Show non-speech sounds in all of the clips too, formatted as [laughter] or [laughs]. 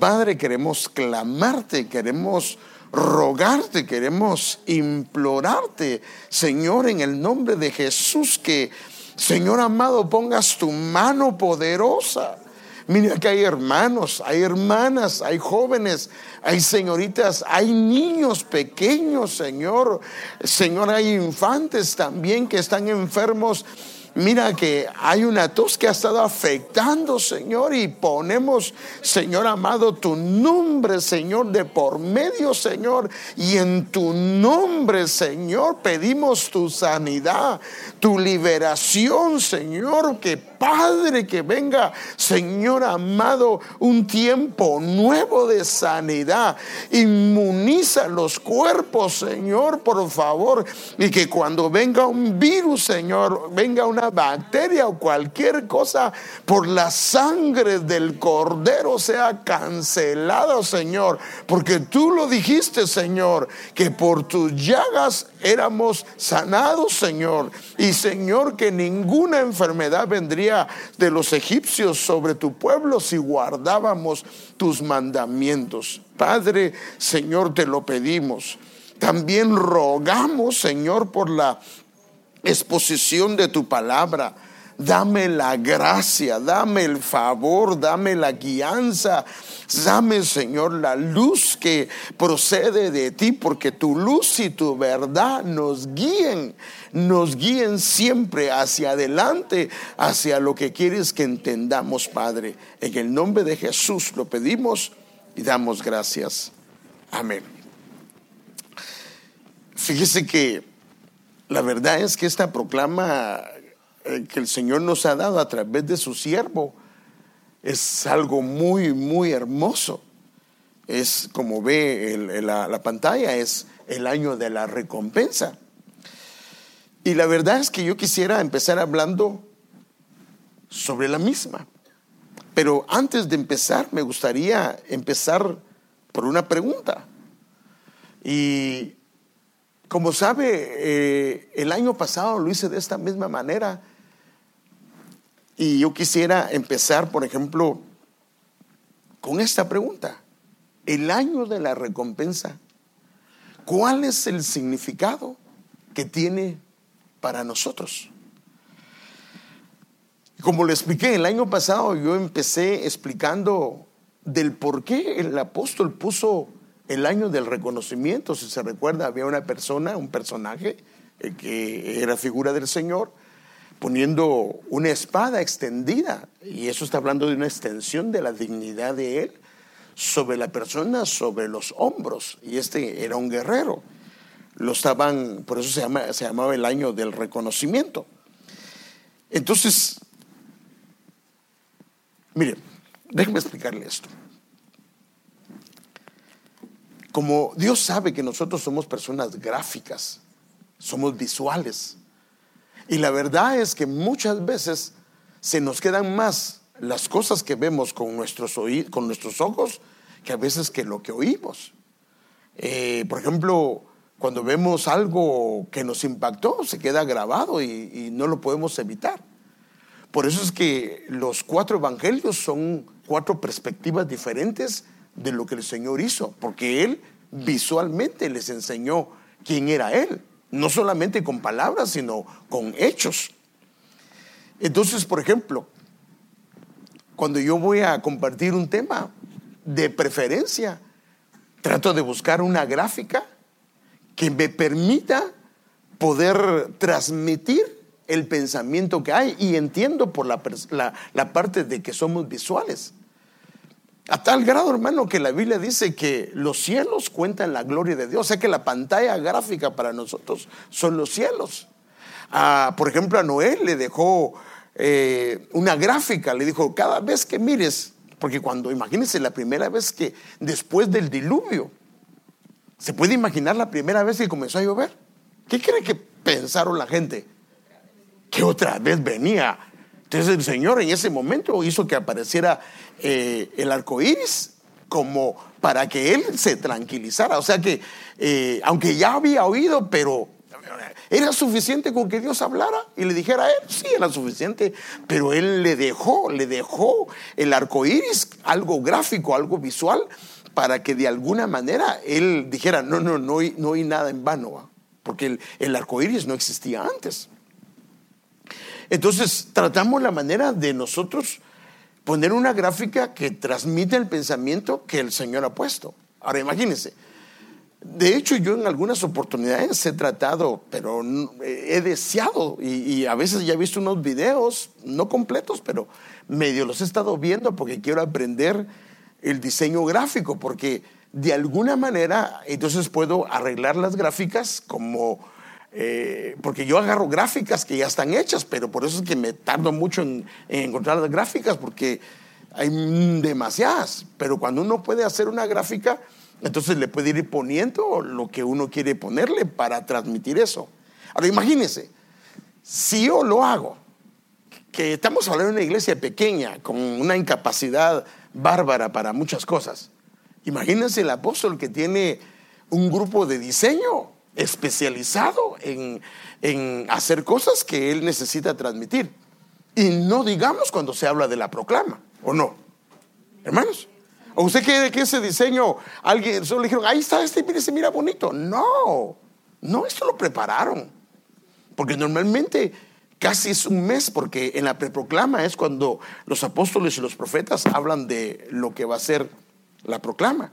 Padre, queremos clamarte, queremos rogarte, queremos implorarte, Señor, en el nombre de Jesús, que, Señor amado, pongas tu mano poderosa. Mira que hay hermanos, hay hermanas, hay jóvenes, hay señoritas, hay niños pequeños, Señor. Señor, hay infantes también que están enfermos Mira que hay una tos que ha estado afectando, Señor, y ponemos, Señor amado, tu nombre, Señor, de por medio, Señor, y en tu nombre, Señor, pedimos tu sanidad, tu liberación, Señor, que Padre, que venga, Señor amado, un tiempo nuevo de sanidad. Inmuniza los cuerpos, Señor, por favor. Y que cuando venga un virus, Señor, venga una bacteria o cualquier cosa, por la sangre del cordero sea cancelado, Señor. Porque tú lo dijiste, Señor, que por tus llagas éramos sanados, Señor. Y Señor, que ninguna enfermedad vendría de los egipcios sobre tu pueblo si guardábamos tus mandamientos. Padre, Señor, te lo pedimos. También rogamos, Señor, por la exposición de tu palabra Dame la gracia, dame el favor, dame la guianza, dame, Señor, la luz que procede de ti, porque tu luz y tu verdad nos guíen, nos guíen siempre hacia adelante, hacia lo que quieres que entendamos, Padre. En el nombre de Jesús lo pedimos y damos gracias. Amén. Fíjese que la verdad es que esta proclama que el Señor nos ha dado a través de su siervo es algo muy, muy hermoso. Es como ve la, la pantalla, es el año de la recompensa. Y la verdad es que yo quisiera empezar hablando sobre la misma. Pero antes de empezar, me gustaría empezar por una pregunta. Y como sabe, eh, el año pasado lo hice de esta misma manera y yo quisiera empezar, por ejemplo, con esta pregunta. El año de la recompensa, ¿cuál es el significado que tiene para nosotros? Como le expliqué el año pasado, yo empecé explicando del por qué el apóstol puso el año del reconocimiento. Si se recuerda, había una persona, un personaje eh, que era figura del Señor, poniendo una espada extendida, y eso está hablando de una extensión de la dignidad de él sobre la persona, sobre los hombros, y este era un guerrero. Lo estaban, por eso se, llama, se llamaba el año del reconocimiento. Entonces, mire, déjeme explicarle esto. Como Dios sabe que nosotros somos personas gráficas, somos visuales, y la verdad es que muchas veces se nos quedan más las cosas que vemos con nuestros, con nuestros ojos que a veces que lo que oímos. Eh, por ejemplo, cuando vemos algo que nos impactó, se queda grabado y, no lo podemos evitar. Por eso es que los cuatro evangelios son cuatro perspectivas diferentes de lo que el Señor hizo, porque Él visualmente les enseñó quién era Él no solamente con palabras, sino con hechos. Entonces, por ejemplo, cuando yo voy a compartir un tema, de preferencia, trato de buscar una gráfica que me permita poder transmitir el pensamiento que hay y entiendo por la, la parte de que somos visuales. A tal grado, hermano, que la Biblia dice que los cielos cuentan la gloria de Dios. O sea que la pantalla gráfica para nosotros son los cielos. por ejemplo, a Noé le dejó eh, una gráfica, le dijo, cada vez que mires, porque cuando, imagínense la primera vez que, después del diluvio, ¿se puede imaginar la primera vez que comenzó a llover? ¿Qué cree que pensaron la gente? Que otra vez venía. Entonces el Señor en ese momento hizo que apareciera eh, el arco iris como para que él se tranquilizara. O sea que, eh, aunque ya había oído, pero ¿Era suficiente con que Dios hablara y le dijera a él? Sí, era suficiente, pero él le dejó, le dejó el arco iris, algo gráfico, algo visual, para que de alguna manera él dijera: No, no, no, no hay nada en vano, porque el arco iris no existía antes. Entonces, tratamos la manera de nosotros poner una gráfica que transmite el pensamiento que el Señor ha puesto. Ahora, imagínense de hecho, yo en algunas oportunidades he tratado, pero he deseado, y, a veces ya he visto unos videos, no completos, pero medio los he estado viendo porque quiero aprender el diseño gráfico, porque de alguna manera entonces puedo arreglar las gráficas como, eh, porque yo agarro gráficas que ya están hechas, pero por eso es que me tardo mucho en encontrar las gráficas, porque hay demasiadas, pero cuando uno puede hacer una gráfica, entonces le puede ir poniendo lo que uno quiere ponerle para transmitir eso. Ahora imagínense, si yo lo hago, que estamos hablando de una iglesia pequeña, con una incapacidad bárbara para muchas cosas. Imagínense el apóstol que tiene un grupo de diseño especializado en, en hacer cosas que él necesita transmitir. Y no digamos cuando se habla de la proclama, ¿o no? Hermanos, ¿O usted quiere que ese diseño, alguien solo le dijeron, ahí está este, mire, se mira bonito? No, no, esto lo prepararon. Porque normalmente casi es un mes, porque en la preproclama es cuando los apóstoles y los profetas hablan de lo que va a ser la proclama.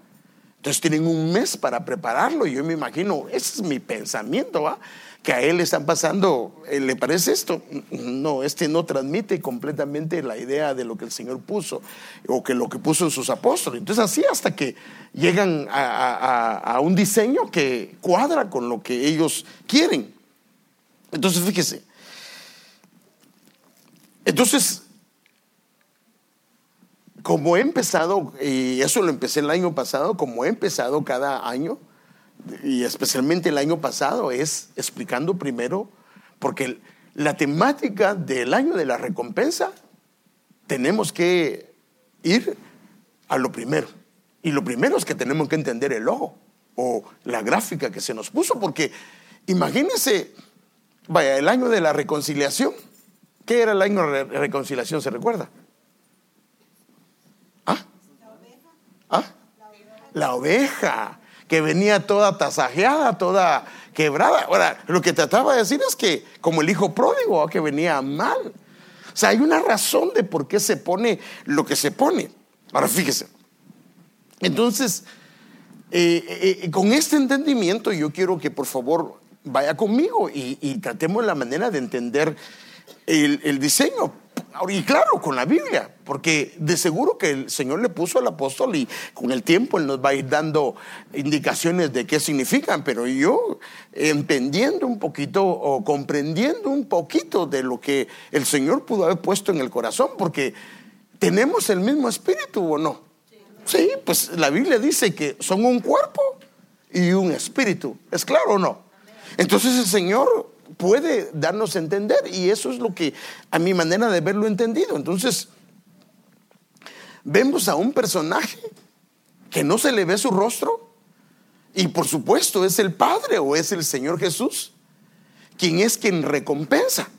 Entonces tienen un mes para prepararlo yo me imagino, ese es mi pensamiento, ¿va? que a él le están pasando, eh, ¿le parece esto? No, este no transmite completamente la idea de lo que el Señor puso o que lo que puso en sus apóstoles. Entonces así hasta que llegan a, un diseño que cuadra con lo que ellos quieren. Entonces fíjese. Entonces, como he empezado, y eso lo empecé el año pasado, como he empezado cada año, y especialmente el año pasado, es explicando primero, porque la temática del año de la recompensa, tenemos que ir a lo primero. Y lo primero es que tenemos que entender el ojo o la gráfica que se nos puso, porque imagínense, vaya, el año de la reconciliación. ¿Qué era el año de la reconciliación? ¿Se recuerda? ¿Ah? ¿Ah? La oveja que venía toda tasajeada, toda quebrada. Ahora, lo que trataba de decir es que como el hijo pródigo, que venía mal. O sea, hay una razón de por qué se pone lo que se pone. Ahora, fíjese. Entonces, eh, eh, eh, con este entendimiento yo quiero que por favor vaya conmigo y, tratemos la manera de entender el, el diseño. Y claro, con la Biblia, porque de seguro que el Señor le puso al apóstol y con el tiempo Él nos va a ir dando indicaciones de qué significan, pero yo entendiendo un poquito o comprendiendo un poquito de lo que el Señor pudo haber puesto en el corazón, porque tenemos el mismo espíritu o no. Sí, pues la Biblia dice que son un cuerpo y un espíritu. ¿Es claro o no? Entonces el Señor puede darnos a entender y eso es lo que a mi manera de verlo entendido. Entonces, vemos a un personaje que no se le ve su rostro y por supuesto es el Padre o es el Señor Jesús, quien es quien recompensa.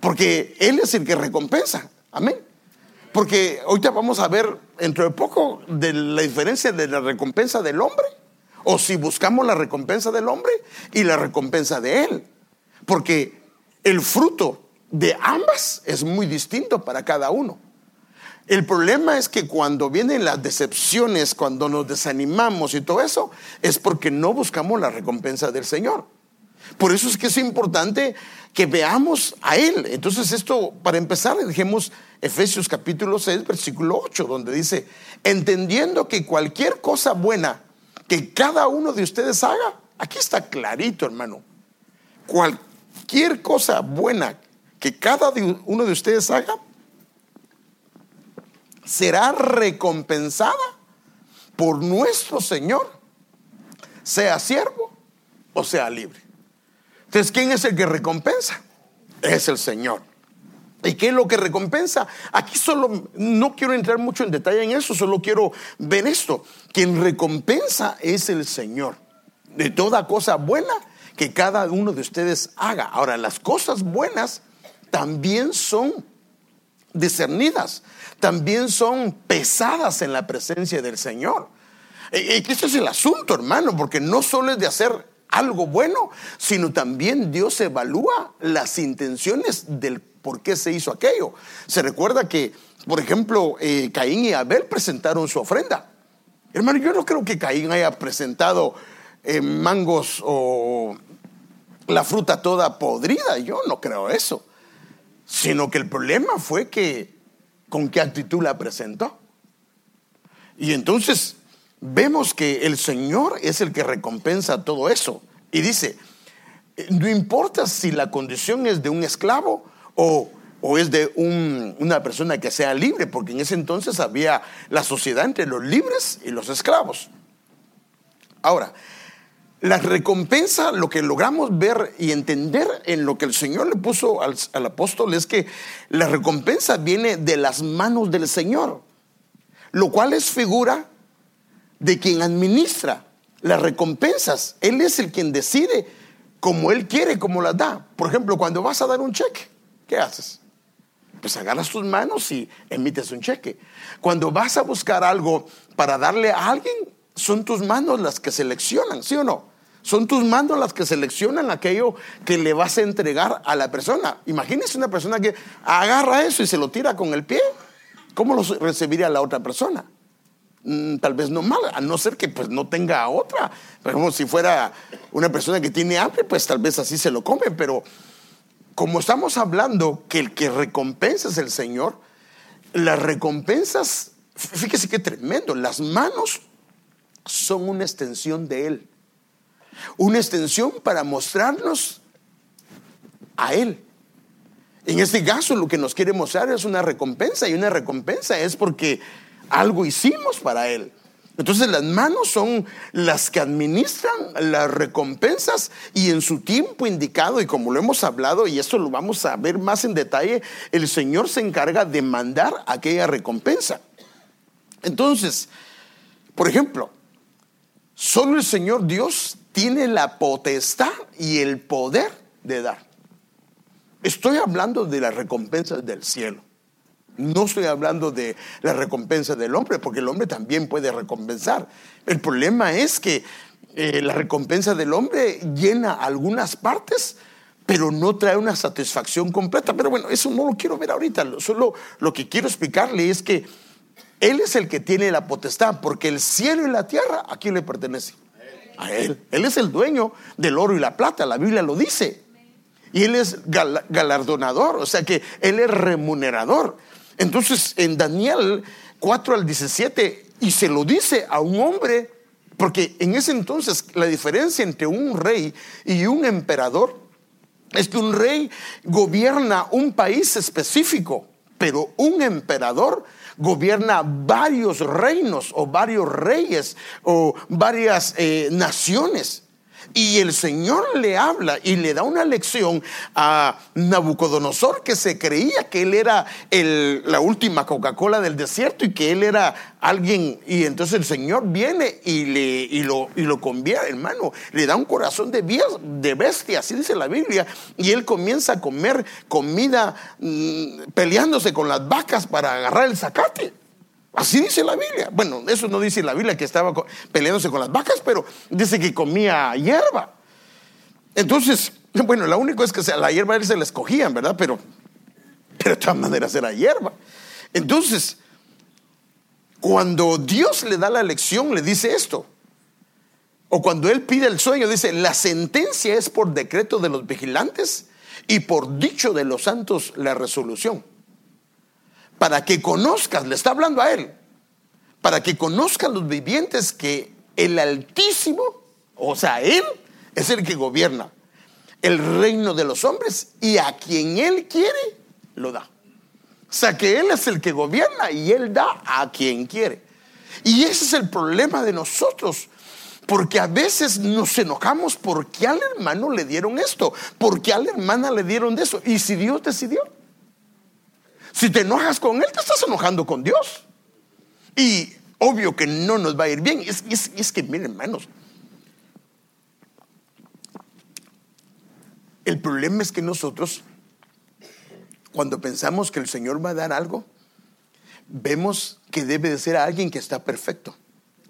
Porque Él es el que recompensa. Amén. Porque ahorita vamos a ver dentro de poco de la diferencia de la recompensa del hombre o si buscamos la recompensa del hombre y la recompensa de él. Porque el fruto de ambas es muy distinto para cada uno. El problema es que cuando vienen las decepciones, cuando nos desanimamos y todo eso, es porque no buscamos la recompensa del Señor. Por eso es que es importante que veamos a Él. Entonces esto, para empezar, dejemos Efesios capítulo 6, versículo 8, donde dice, entendiendo que cualquier cosa buena que cada uno de ustedes haga, aquí está clarito, hermano. Cualquier cosa buena que cada uno de ustedes haga, será recompensada por nuestro Señor, sea siervo o sea libre. Entonces, ¿quién es el que recompensa? Es el Señor. ¿Y qué es lo que recompensa? Aquí solo, no quiero entrar mucho en detalle en eso, solo quiero ver esto. Quien recompensa es el Señor. De toda cosa buena que cada uno de ustedes haga. Ahora, las cosas buenas también son discernidas, también son pesadas en la presencia del Señor. Y e, este es el asunto, hermano, porque no solo es de hacer algo bueno, sino también Dios evalúa las intenciones del por qué se hizo aquello. Se recuerda que, por ejemplo, eh, Caín y Abel presentaron su ofrenda. Hermano, yo no creo que Caín haya presentado eh, mangos o la fruta toda podrida, yo no creo eso, sino que el problema fue que con qué actitud la presentó. Y entonces vemos que el Señor es el que recompensa todo eso. Y dice, no importa si la condición es de un esclavo o, es de una persona que sea libre, porque en ese entonces había la sociedad entre los libres y los esclavos. Ahora, la recompensa, lo que logramos ver y entender en lo que el Señor le puso al, apóstol es que la recompensa viene de las manos del Señor, lo cual es figura de quien administra las recompensas. Él es el quien decide como Él quiere, como las da. Por ejemplo, cuando vas a dar un cheque, ¿qué haces? Pues agarras tus manos y emites un cheque. Cuando vas a buscar algo para darle a alguien, son tus manos las que seleccionan, ¿sí o no? Son tus manos las que seleccionan aquello que le vas a entregar a la persona. Imagínese una persona que agarra eso y se lo tira con el pie. ¿Cómo lo recibiría la otra persona? Mm, tal vez no mal, a no ser que pues no tenga otra. Como si fuera una persona que tiene hambre, pues tal vez así se lo come, pero como estamos hablando que el que recompensa es el Señor, las recompensas, fíjese qué tremendo, las manos son una extensión de Él. Una extensión para mostrarnos a Él. En este caso lo que nos quiere mostrar es una recompensa y una recompensa es porque algo hicimos para Él. Entonces las manos son las que administran las recompensas y en su tiempo indicado, y como lo hemos hablado, y esto lo vamos a ver más en detalle, el Señor se encarga de mandar aquella recompensa. Entonces, por ejemplo, solo el Señor Dios tiene la potestad y el poder de dar. Estoy hablando de las recompensas del cielo. No estoy hablando de la recompensa del hombre, porque el hombre también puede recompensar. El problema es que eh, la recompensa del hombre llena algunas partes, pero no trae una satisfacción completa. Pero bueno, eso no lo quiero ver ahorita. Solo lo que quiero explicarle es que Él es el que tiene la potestad, porque el cielo y la tierra a quién le pertenece. A Él. Él es el dueño del oro y la plata. La Biblia lo dice. Y Él es galardonador, o sea que Él es remunerador. Entonces, en Daniel 4 al 17, y se lo dice a un hombre, porque en ese entonces la diferencia entre un rey y un emperador es que un rey gobierna un país específico, pero un emperador gobierna varios reinos o varios reyes o varias eh, naciones. Y el Señor le habla y le da una lección a Nabucodonosor que se creía que él era la última Coca-Cola del desierto y que él era alguien. Y entonces el Señor viene y, le, lo, y lo convierte, hermano. Le da un corazón de, de bestia, así dice la Biblia. Y él comienza a comer comida mm, peleándose con las vacas para agarrar el zacate. Así dice la Biblia. Bueno, eso no dice la Biblia que estaba peleándose con las vacas, pero dice que comía hierba. Entonces, [laughs] bueno, lo único es que la hierba él se la escogían, ¿verdad? Pero, pero de todas maneras era hierba. Entonces, cuando Dios le da la lección, le dice esto. O cuando él pide el sueño, dice, la sentencia es por decreto de los vigilantes y por dicho de los santos la resolución para que conozcas, le está hablando a él, para que conozcan los vivientes que el Altísimo, o sea, Él es el que gobierna el reino de los hombres y a quien Él quiere, lo da. O sea, que Él es el que gobierna y Él da a quien quiere. Y ese es el problema de nosotros. Porque a veces nos enojamos porque al hermano le dieron esto, porque a la hermana le dieron de eso. ¿Y si Dios decidió? Si te enojas con Él, te estás enojando con Dios. Y obvio que no nos va a ir bien. Es, es, que, miren, hermanos, El problema es que nosotros, cuando pensamos que el Señor va a dar algo, vemos que debe de ser alguien que está perfecto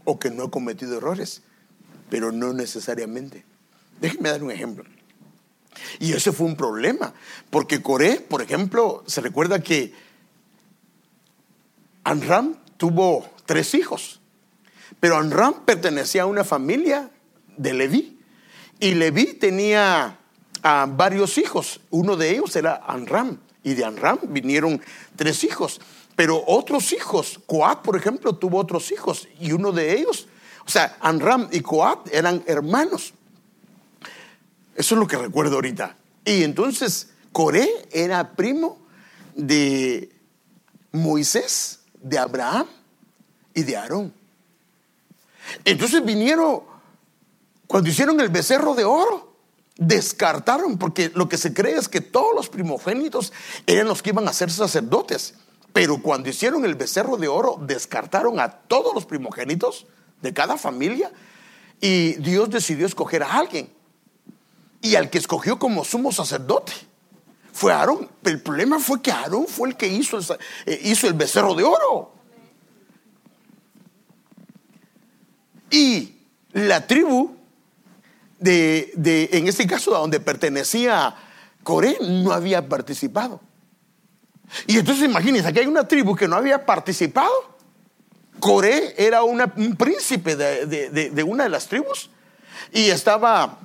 o que no ha cometido errores, pero no necesariamente. Déjenme dar un ejemplo. Y ese fue un problema, porque Coré, por ejemplo, se recuerda que Anram tuvo tres hijos, pero Anram pertenecía a una familia de Leví, y Leví tenía varios hijos, uno de ellos era Anram, y de Anram vinieron tres hijos, pero otros hijos, Coat, por ejemplo, tuvo otros hijos, y uno de ellos, o sea, Anram y Coat eran hermanos. Eso es lo que recuerdo ahorita. Y entonces Coré era primo de Moisés, de Abraham y de Aarón. Entonces vinieron, cuando hicieron el becerro de oro, descartaron, porque lo que se cree es que todos los primogénitos eran los que iban a ser sacerdotes. Pero cuando hicieron el becerro de oro, descartaron a todos los primogénitos de cada familia y Dios decidió escoger a alguien. Y al que escogió como sumo sacerdote fue Aarón. El problema fue que Aarón fue el que hizo el, eh, hizo el becerro de oro. Y la tribu de, de, en este caso, a donde pertenecía Coré, no había participado. Y entonces imagínense, aquí hay una tribu que no había participado. Coré era un príncipe de, de, una de las tribus y estaba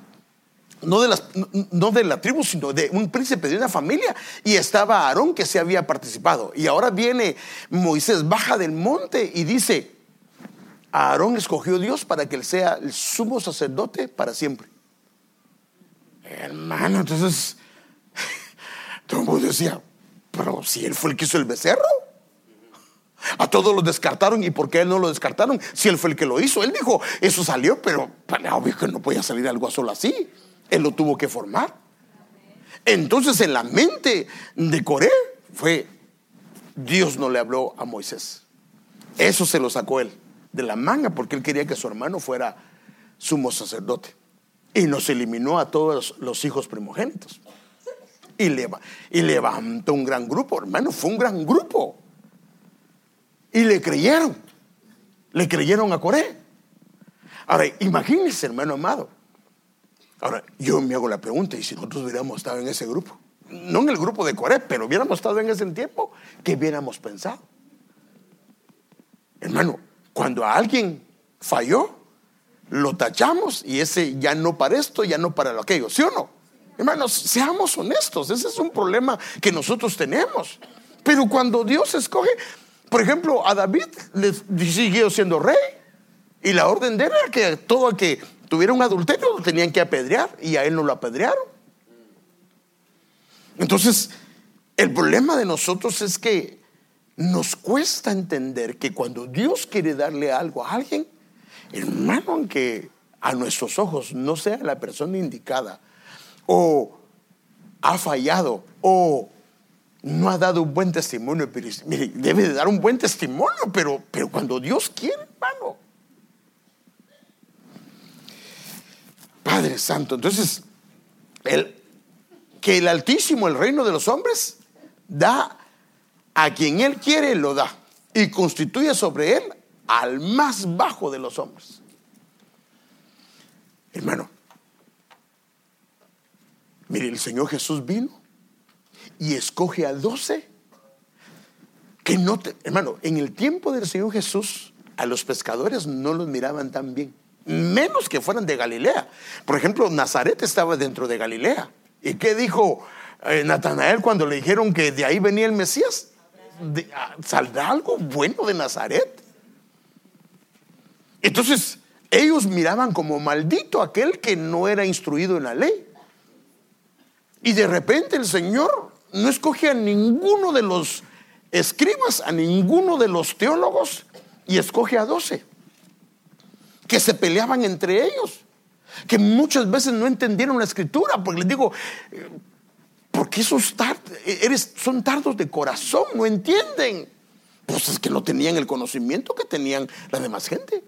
no de, las, no de la tribu, sino de un príncipe de una familia. Y estaba Aarón que se había participado. Y ahora viene Moisés, baja del monte y dice, Aarón escogió Dios para que él sea el sumo sacerdote para siempre. Hermano, entonces, [laughs] todo decía, pero si él fue el que hizo el becerro. A todos lo descartaron. ¿Y por qué él no lo descartaron? Si él fue el que lo hizo. Él dijo, eso salió, pero obvio que no podía salir algo solo así. Él lo tuvo que formar. Entonces en la mente de Coré fue, Dios no le habló a Moisés. Eso se lo sacó él de la manga porque él quería que su hermano fuera sumo sacerdote. Y nos eliminó a todos los hijos primogénitos. Y, levantó un gran grupo, hermano, fue un gran grupo. Y le creyeron. Le creyeron a Coré. Ahora, imagínense, hermano amado Ahora, yo me hago la pregunta, ¿y si nosotros hubiéramos estado en ese grupo? No en el grupo de Coré, pero hubiéramos estado en ese tiempo, ¿qué hubiéramos pensado? Hermano, cuando a alguien falló, lo tachamos y ese ya no para esto, ya no para lo aquello, ¿sí o no? Hermanos, seamos honestos, ese es un problema que nosotros tenemos. Pero cuando Dios escoge, por ejemplo, a David le siguió siendo rey y la orden de él era que todo el que tuviera un adulterio, lo tenían que apedrear y a él no lo apedrearon. Entonces, el problema de nosotros es que nos cuesta entender que cuando Dios quiere darle algo a alguien, hermano, aunque a nuestros ojos no sea la persona indicada, o ha fallado, o no ha dado un buen testimonio, pero debe de dar un buen testimonio, pero, pero cuando Dios quiere, hermano, Padre Santo. Entonces, el, que el Altísimo, el reino de los hombres, da a quien Él quiere, lo da. Y constituye sobre Él al más bajo de los hombres. Hermano, mire, el Señor Jesús vino y escoge a doce que no te, hermano, en el tiempo del Señor Jesús, a los pescadores no los miraban tan bien menos que fueran de Galilea. Por ejemplo, Nazaret estaba dentro de Galilea. ¿Y qué dijo eh, Natanael cuando le dijeron que de ahí venía el Mesías? Ah, ¿Saldrá algo bueno de Nazaret? Entonces, ellos miraban como maldito aquel que no era instruido en la ley. Y de repente el Señor no escoge a ninguno de los escribas, a ninguno de los teólogos, y escoge a doce que se peleaban entre ellos, que muchas veces no entendieron la escritura, porque les digo, ¿por qué esos eres, son tardos de corazón? No entienden. Pues es que no tenían el conocimiento que tenían la demás gente,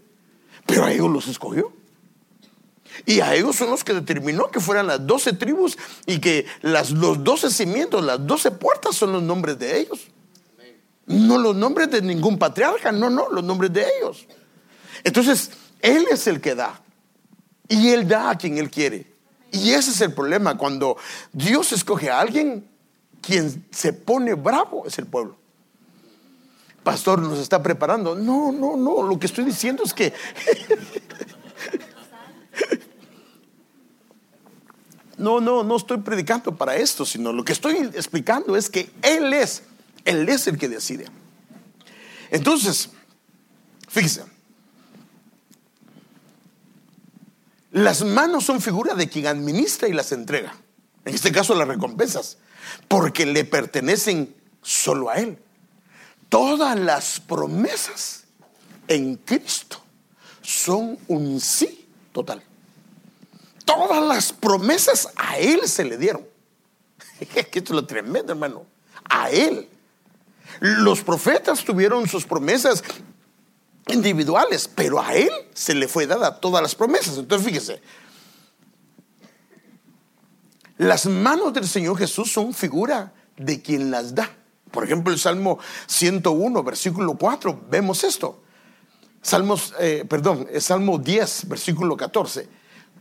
pero a ellos los escogió. Y a ellos son los que determinó que fueran las doce tribus y que las, los doce cimientos, las doce puertas son los nombres de ellos. No los nombres de ningún patriarca, no, no, los nombres de ellos. Entonces, Él es el que da. Y Él da a quien Él quiere. Y ese es el problema. Cuando Dios escoge a alguien, quien se pone bravo es el pueblo. Pastor, nos está preparando. No, no, no. Lo que estoy diciendo es que... [laughs] no, no, no estoy predicando para esto, sino lo que estoy explicando es que Él es, Él es el que decide. Entonces, fíjese, Las manos son figura de quien administra y las entrega. En este caso las recompensas, porque le pertenecen solo a Él. Todas las promesas en Cristo son un sí total. Todas las promesas a Él se le dieron. [laughs] Esto es lo tremendo, hermano. A Él. Los profetas tuvieron sus promesas individuales, pero a él se le fue dada todas las promesas. Entonces fíjese, las manos del Señor Jesús son figura de quien las da. Por ejemplo, el Salmo 101, versículo 4, vemos esto. Salmos, eh, perdón, el Salmo 10, versículo 14.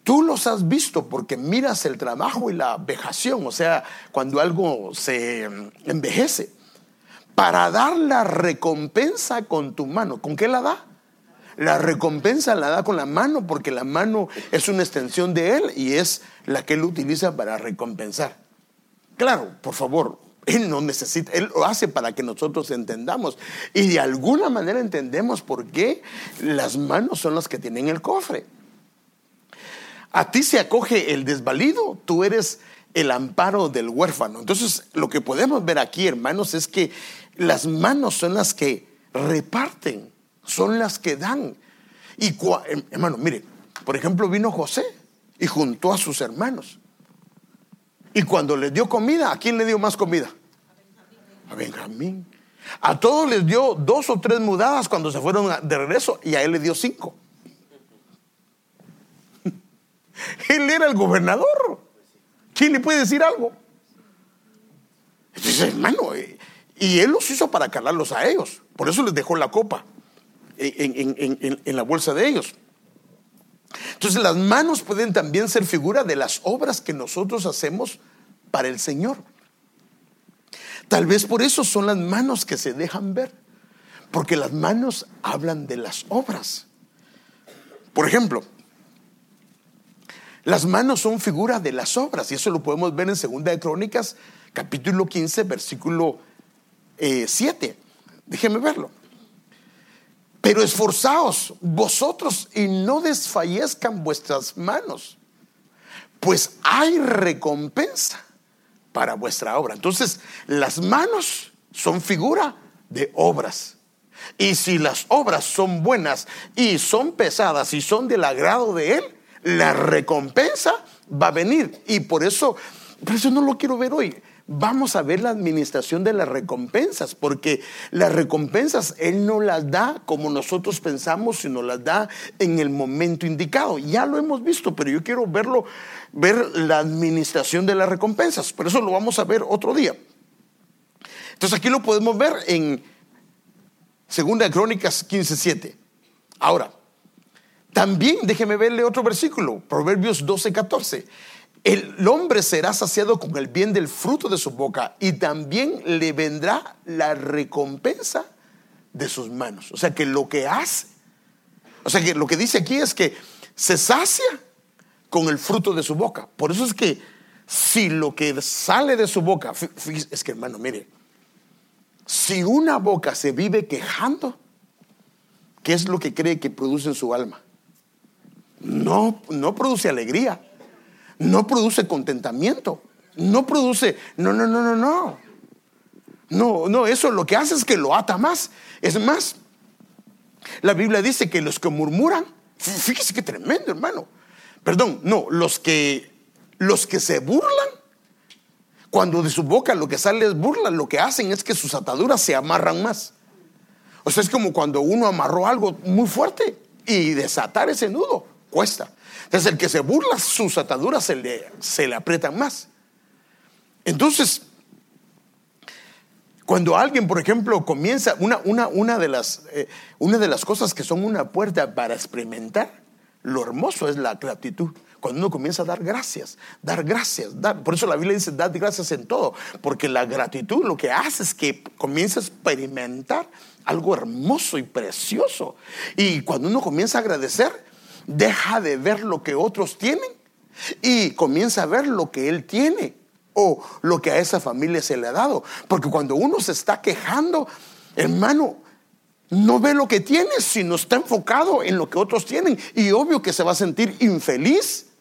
Tú los has visto porque miras el trabajo y la vejación, o sea, cuando algo se envejece para dar la recompensa con tu mano. ¿Con qué la da? La recompensa la da con la mano porque la mano es una extensión de Él y es la que Él utiliza para recompensar. Claro, por favor, Él no necesita, Él lo hace para que nosotros entendamos. Y de alguna manera entendemos por qué las manos son las que tienen el cofre. A ti se acoge el desvalido, tú eres el amparo del huérfano. Entonces, lo que podemos ver aquí, hermanos, es que las manos son las que reparten, son las que dan. Y hermano, mire, por ejemplo, vino José y juntó a sus hermanos. Y cuando les dio comida, ¿a quién le dio más comida? A Benjamín. A todos les dio dos o tres mudadas cuando se fueron de regreso y a él le dio cinco. [laughs] Él era el gobernador. ¿Quién le puede decir algo? Dice, hermano, eh, y él los hizo para calarlos a ellos. Por eso les dejó la copa en, la bolsa de ellos. Entonces las manos pueden también ser figura de las obras que nosotros hacemos para el Señor. Tal vez por eso son las manos que se dejan ver, porque las manos hablan de las obras. Por ejemplo, las manos son figura de las obras, y eso lo podemos ver en Segunda de Crónicas, capítulo 15, versículo 7. Eh, Déjenme verlo. Pero esforzaos vosotros y no desfallezcan vuestras manos, pues hay recompensa para vuestra obra. Entonces, las manos son figura de obras. Y si las obras son buenas y son pesadas y son del agrado de Él, la recompensa va a venir. Y por eso, por eso no lo quiero ver hoy vamos a ver la administración de las recompensas, porque las recompensas Él no las da como nosotros pensamos, sino las da en el momento indicado. Ya lo hemos visto, pero yo quiero verlo, ver la administración de las recompensas. Por eso lo vamos a ver otro día. Entonces aquí lo podemos ver en Segunda Crónicas 15:7. Ahora, también déjeme verle otro versículo, Proverbios 12:14. El hombre será saciado con el bien del fruto de su boca y también le vendrá la recompensa de sus manos. O sea que lo que hace, o sea que lo que dice aquí es que se sacia con el fruto de su boca. Por eso es que si lo que sale de su boca, es que hermano, mire, si una boca se vive quejando, ¿qué es lo que cree que produce en su alma? No, no produce alegría no produce contentamiento, no produce, no, no, no, no, no. No, no, eso lo que hace es que lo ata más. Es más, la Biblia dice que los que murmuran, fíjese qué tremendo, hermano. Perdón, no, los que los que se burlan, cuando de su boca lo que sale es burla, lo que hacen es que sus ataduras se amarran más. O sea, es como cuando uno amarró algo muy fuerte y desatar ese nudo cuesta. Entonces el que se burla, sus ataduras se le, se le aprietan más. Entonces, cuando alguien, por ejemplo, comienza, una, una, una, de las, eh, una de las cosas que son una puerta para experimentar, lo hermoso es la gratitud. Cuando uno comienza a dar gracias, dar gracias, dar. Por eso la Biblia dice, dar gracias en todo, porque la gratitud lo que hace es que comienza a experimentar algo hermoso y precioso. Y cuando uno comienza a agradecer, deja de ver lo que otros tienen y comienza a ver lo que él tiene o lo que a esa familia se le ha dado. Porque cuando uno se está quejando, hermano, no ve lo que tiene, sino está enfocado en lo que otros tienen. Y obvio que se va a sentir infeliz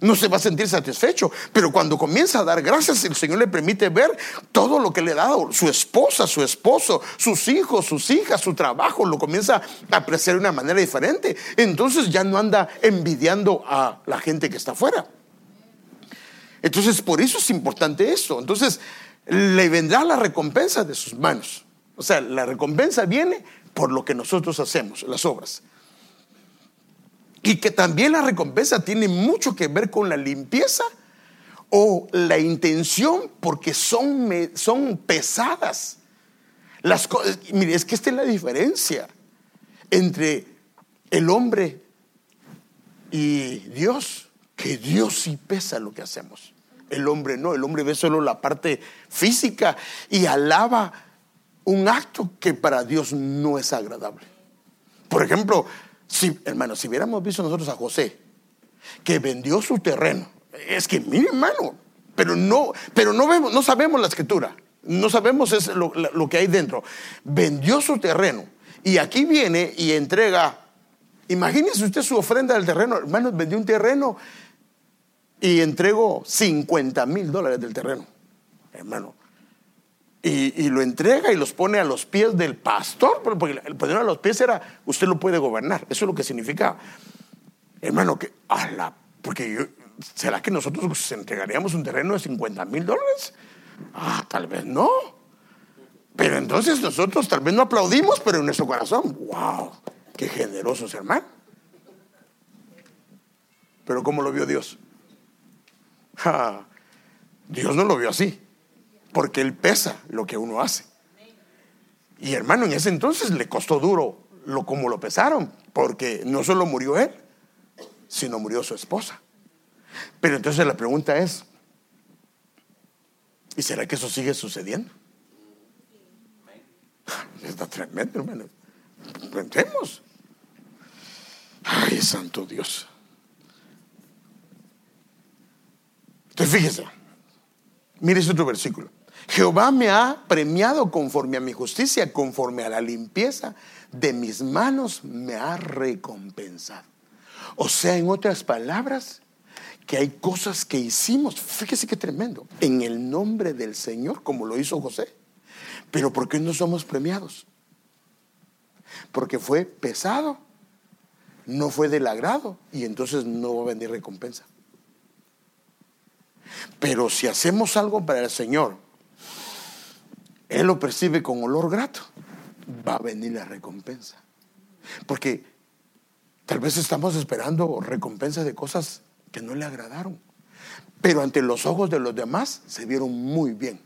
no se va a sentir satisfecho. Pero cuando comienza a dar gracias, el Señor le permite ver todo lo que le ha dado, su esposa, su esposo, sus hijos, sus hijas, su trabajo, lo comienza a apreciar de una manera diferente. Entonces ya no anda envidiando a la gente que está afuera. Entonces, por eso es importante eso. Entonces, le vendrá la recompensa de sus manos. O sea, la recompensa viene por lo que nosotros hacemos, las obras. Y que también la recompensa tiene mucho que ver con la limpieza o la intención, porque son, son pesadas. Las cosas, mire, es que esta es la diferencia entre el hombre y Dios, que Dios sí pesa lo que hacemos. El hombre no, el hombre ve solo la parte física y alaba un acto que para Dios no es agradable. Por ejemplo, si, hermano, si hubiéramos visto nosotros a José, que vendió su terreno, es que, mire, hermano, pero no, pero no vemos, no sabemos la escritura, no sabemos es lo, lo que hay dentro. Vendió su terreno y aquí viene y entrega, imagínese usted su ofrenda del terreno, hermano, vendió un terreno y entregó 50 mil dólares del terreno, hermano y, lo entrega y los pone a los pies del pastor, porque el poner a los pies era, usted lo puede gobernar, eso es lo que significa, hermano, que, porque yo, ¿será que nosotros entregaríamos un terreno de 50 mil dólares? Ah, tal vez no. Pero entonces nosotros tal vez no aplaudimos, pero en nuestro corazón, wow, qué generosos, hermano. Pero ¿cómo lo vio Dios? Dios no lo vio así porque Él pesa lo que uno hace. Y hermano, en ese entonces le costó duro lo como lo pesaron, porque no solo murió él, sino murió su esposa. Pero entonces la pregunta es, ¿y será que eso sigue sucediendo? Está tremendo, hermano. Pensemos. Ay, santo Dios. Entonces fíjese, mire ese otro versículo. Jehová me ha premiado conforme a mi justicia, conforme a la limpieza de mis manos me ha recompensado. O sea, en otras palabras, que hay cosas que hicimos, fíjese qué tremendo, en el nombre del Señor, como lo hizo José. Pero ¿por qué no somos premiados? Porque fue pesado, no fue del agrado y entonces no va a venir recompensa. Pero si hacemos algo para el Señor, él lo percibe con olor grato, va a venir la recompensa. Porque tal vez estamos esperando recompensa de cosas que no le agradaron, pero ante los ojos de los demás se vieron muy bien.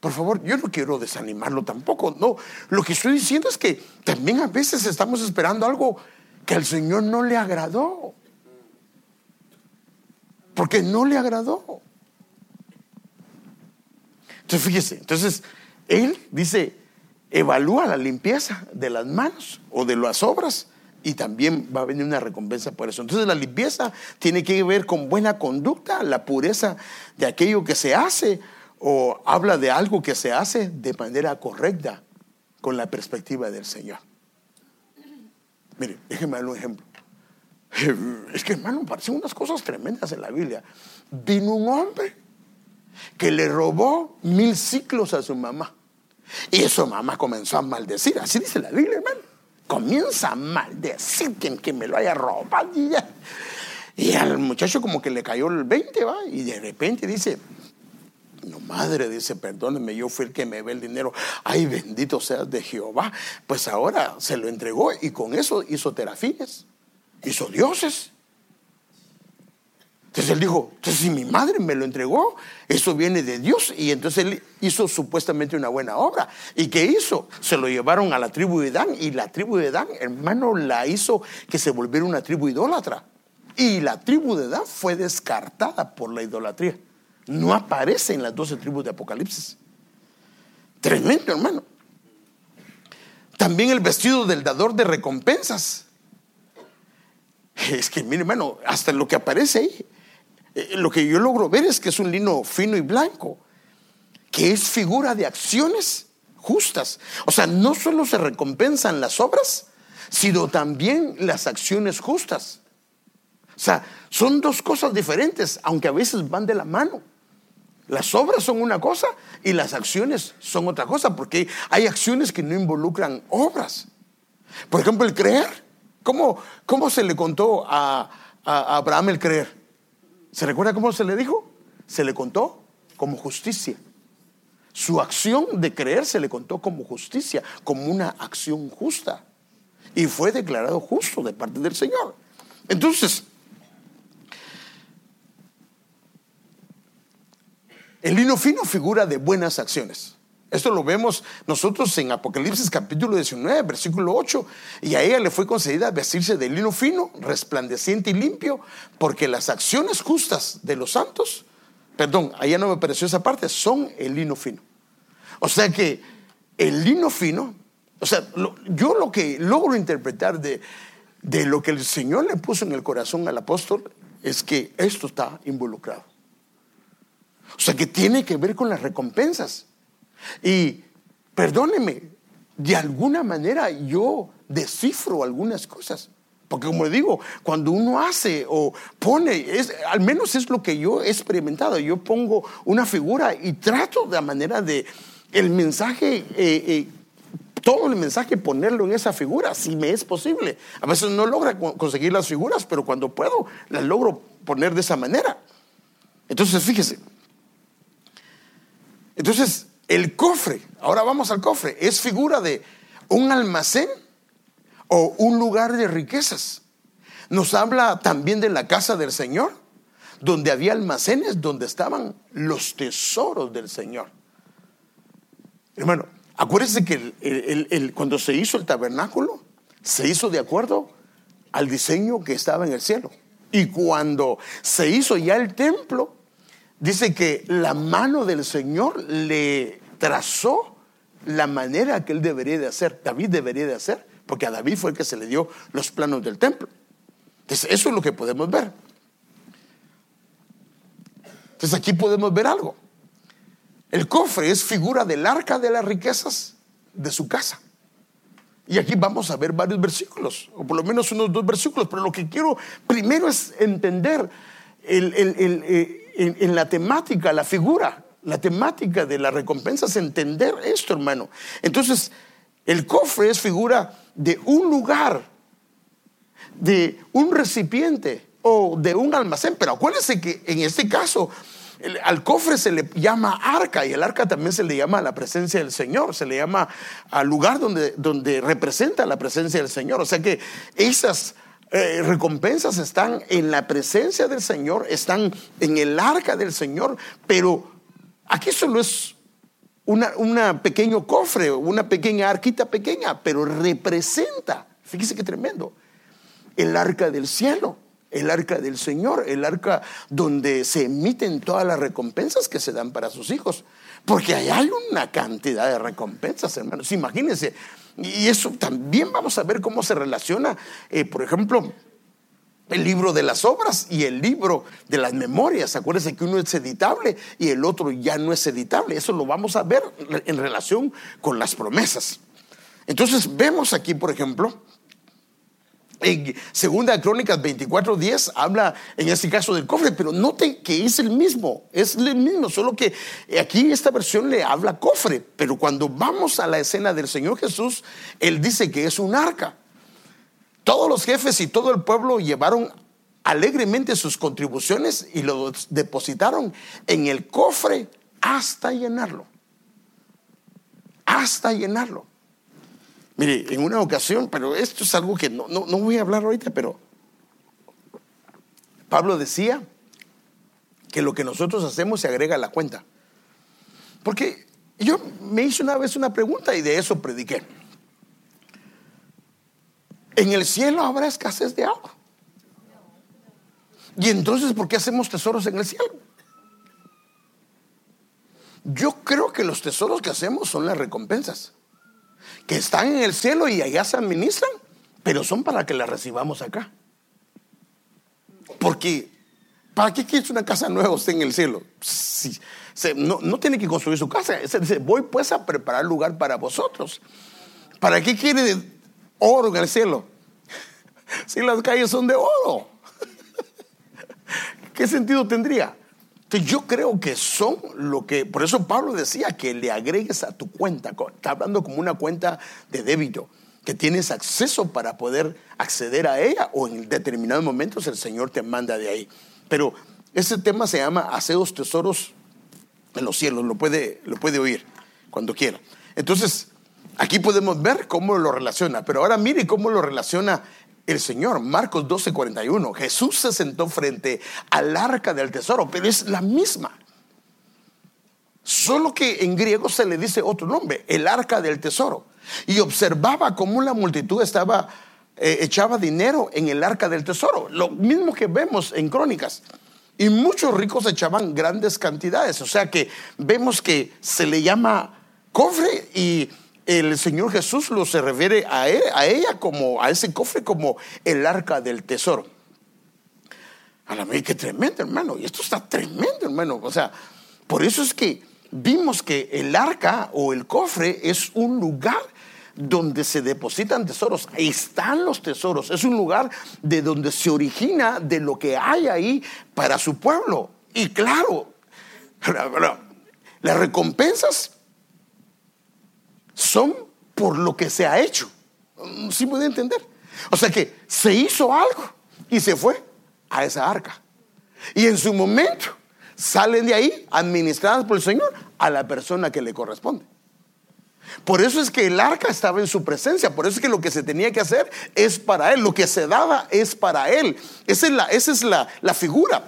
Por favor, yo no quiero desanimarlo tampoco, no. Lo que estoy diciendo es que también a veces estamos esperando algo que al Señor no le agradó. Porque no le agradó. Entonces, fíjese, entonces él dice, evalúa la limpieza de las manos o de las obras y también va a venir una recompensa por eso. Entonces la limpieza tiene que ver con buena conducta, la pureza de aquello que se hace o habla de algo que se hace de manera correcta con la perspectiva del Señor. Mire, déjeme dar un ejemplo. Es que hermano, parecen unas cosas tremendas en la Biblia. Vino un hombre que le robó mil ciclos a su mamá. Y su mamá comenzó a maldecir, así dice la Biblia, hermano. Comienza a maldecir quien me lo haya robado. Y, al muchacho como que le cayó el 20, va, y de repente dice, no, madre, dice, perdóneme, yo fui el que me ve el dinero. Ay, bendito seas de Jehová. Pues ahora se lo entregó y con eso hizo terafines. hizo dioses. Entonces él dijo, entonces si mi madre me lo entregó, eso viene de Dios. Y entonces él hizo supuestamente una buena obra. ¿Y qué hizo? Se lo llevaron a la tribu de Dan y la tribu de Dan, hermano, la hizo que se volviera una tribu idólatra. Y la tribu de Dan fue descartada por la idolatría. No aparece en las doce tribus de Apocalipsis. Tremendo, hermano. También el vestido del dador de recompensas. Es que, mire, hermano, hasta lo que aparece ahí lo que yo logro ver es que es un lino fino y blanco, que es figura de acciones justas. O sea, no solo se recompensan las obras, sino también las acciones justas. O sea, son dos cosas diferentes, aunque a veces van de la mano. Las obras son una cosa y las acciones son otra cosa, porque hay acciones que no involucran obras. Por ejemplo, el creer. ¿Cómo, cómo se le contó a Abraham el creer? ¿Se recuerda cómo se le dijo? Se le contó como justicia. Su acción de creer se le contó como justicia, como una acción justa. Y fue declarado justo de parte del Señor. Entonces, el lino fino figura de buenas acciones. Esto lo vemos nosotros en Apocalipsis capítulo 19, versículo 8. Y a ella le fue concedida vestirse de lino fino, resplandeciente y limpio, porque las acciones justas de los santos, perdón, allá no me pareció esa parte, son el lino fino. O sea que el lino fino, o sea, yo lo que logro interpretar de, de lo que el Señor le puso en el corazón al apóstol es que esto está involucrado. O sea que tiene que ver con las recompensas. Y perdóneme, de alguna manera yo descifro algunas cosas. Porque como digo, cuando uno hace o pone, es, al menos es lo que yo he experimentado. Yo pongo una figura y trato de la manera de el mensaje, eh, eh, todo el mensaje ponerlo en esa figura, si me es posible. A veces no logra conseguir las figuras, pero cuando puedo, las logro poner de esa manera. Entonces, fíjese. Entonces, el cofre, ahora vamos al cofre, es figura de un almacén o un lugar de riquezas. Nos habla también de la casa del Señor, donde había almacenes donde estaban los tesoros del Señor. Hermano, acuérdense que cuando se hizo el tabernáculo, se hizo de acuerdo al diseño que estaba en el cielo. Y cuando se hizo ya el templo, dice que la mano del Señor le trazó la manera que él debería de hacer, David debería de hacer, porque a David fue el que se le dio los planos del templo. Entonces, eso es lo que podemos ver. Entonces, aquí podemos ver algo. El cofre es figura del arca de las riquezas de su casa. Y aquí vamos a ver varios versículos, o por lo menos unos dos versículos, pero lo que quiero primero es entender eh, en, la temática, la figura, la temática de la recompensa es entender esto, hermano. Entonces, el cofre es figura de un lugar, de un recipiente o de un almacén, pero acuérdense que en este caso al cofre se le llama arca y el arca también se le llama la presencia del Señor, se le llama al lugar donde, donde representa la presencia del Señor. O sea que esas eh, recompensas están en la presencia del Señor, están en el arca del Señor, pero aquí solo es una, pequeño cofre, una pequeña arquita pequeña, pero representa, fíjese qué tremendo, el arca del cielo, el arca del Señor, el arca donde se emiten todas las recompensas que se dan para sus hijos. Porque ahí hay una cantidad de recompensas, hermanos. Imagínense, y eso también vamos a ver cómo se relaciona, eh, por ejemplo, el libro de las obras y el libro de las memorias. Acuérdense que uno es editable y el otro ya no es editable. Eso lo vamos a ver en relación con las promesas. Entonces vemos aquí, por ejemplo, en Segunda Crónicas 24:10 habla en este caso del cofre, pero note que es el mismo, es el mismo, solo que aquí esta versión le habla cofre, pero cuando vamos a la escena del Señor Jesús, Él dice que es un arca. Todos los jefes y todo el pueblo llevaron alegremente sus contribuciones y lo depositaron en el cofre hasta llenarlo. Hasta llenarlo. Mire, en una ocasión, pero esto es algo que no, no, voy a hablar ahorita, pero Pablo decía que lo que nosotros hacemos se agrega a la cuenta. Porque yo me hice una vez una pregunta y de eso prediqué. En el cielo habrá escasez de agua. Y entonces, ¿por qué hacemos tesoros en el cielo? Yo creo que los tesoros que hacemos son las recompensas, que están en el cielo y allá se administran, pero son para que las recibamos acá. Porque, ¿para qué quieres una casa nueva usted en el cielo? no, tiene que construir su casa. Dice, voy pues a preparar lugar para vosotros. ¿Para qué quiere oro en el cielo? [laughs] Si las calles son de oro. [laughs] ¿Qué sentido tendría? Entonces yo creo que son lo que, por eso Pablo decía que le agregues a tu cuenta, está hablando como una cuenta de débito, que tienes acceso para poder acceder a ella o en determinados momentos el Señor te manda de ahí. Pero ese tema se llama Haceos Tesoros en los cielos, lo puede, lo puede oír cuando quiera. Entonces, aquí podemos ver cómo lo relaciona, pero ahora mire cómo lo relaciona el Señor, Marcos 12:41, Jesús se sentó frente al arca del tesoro, pero es la misma. Solo que en griego se le dice otro nombre, el arca del tesoro. Y observaba cómo la multitud estaba, eh, echaba dinero en el arca del tesoro. Lo mismo que vemos en crónicas. Y muchos ricos echaban grandes cantidades. O sea que vemos que se le llama cofre y el Señor Jesús lo se refiere a, a ella como, a ese cofre como el arca del tesoro. A la vez, qué tremendo, hermano. Y esto está tremendo, hermano. O sea, por eso es que vimos que el arca o el cofre es un lugar donde se depositan tesoros. Ahí están los tesoros. Es un lugar de donde se origina de lo que hay ahí para su pueblo. Y claro, [laughs] las recompensas son por lo que se ha hecho. ¿Sí puede entender? O sea que se hizo algo y se fue a esa arca. Y en su momento salen de ahí administradas por el Señor a la persona que le corresponde. Por eso es que el arca estaba en su presencia, por eso es que lo que se tenía que hacer es para él, lo que se daba es para él. Esa es la, esa es la, la figura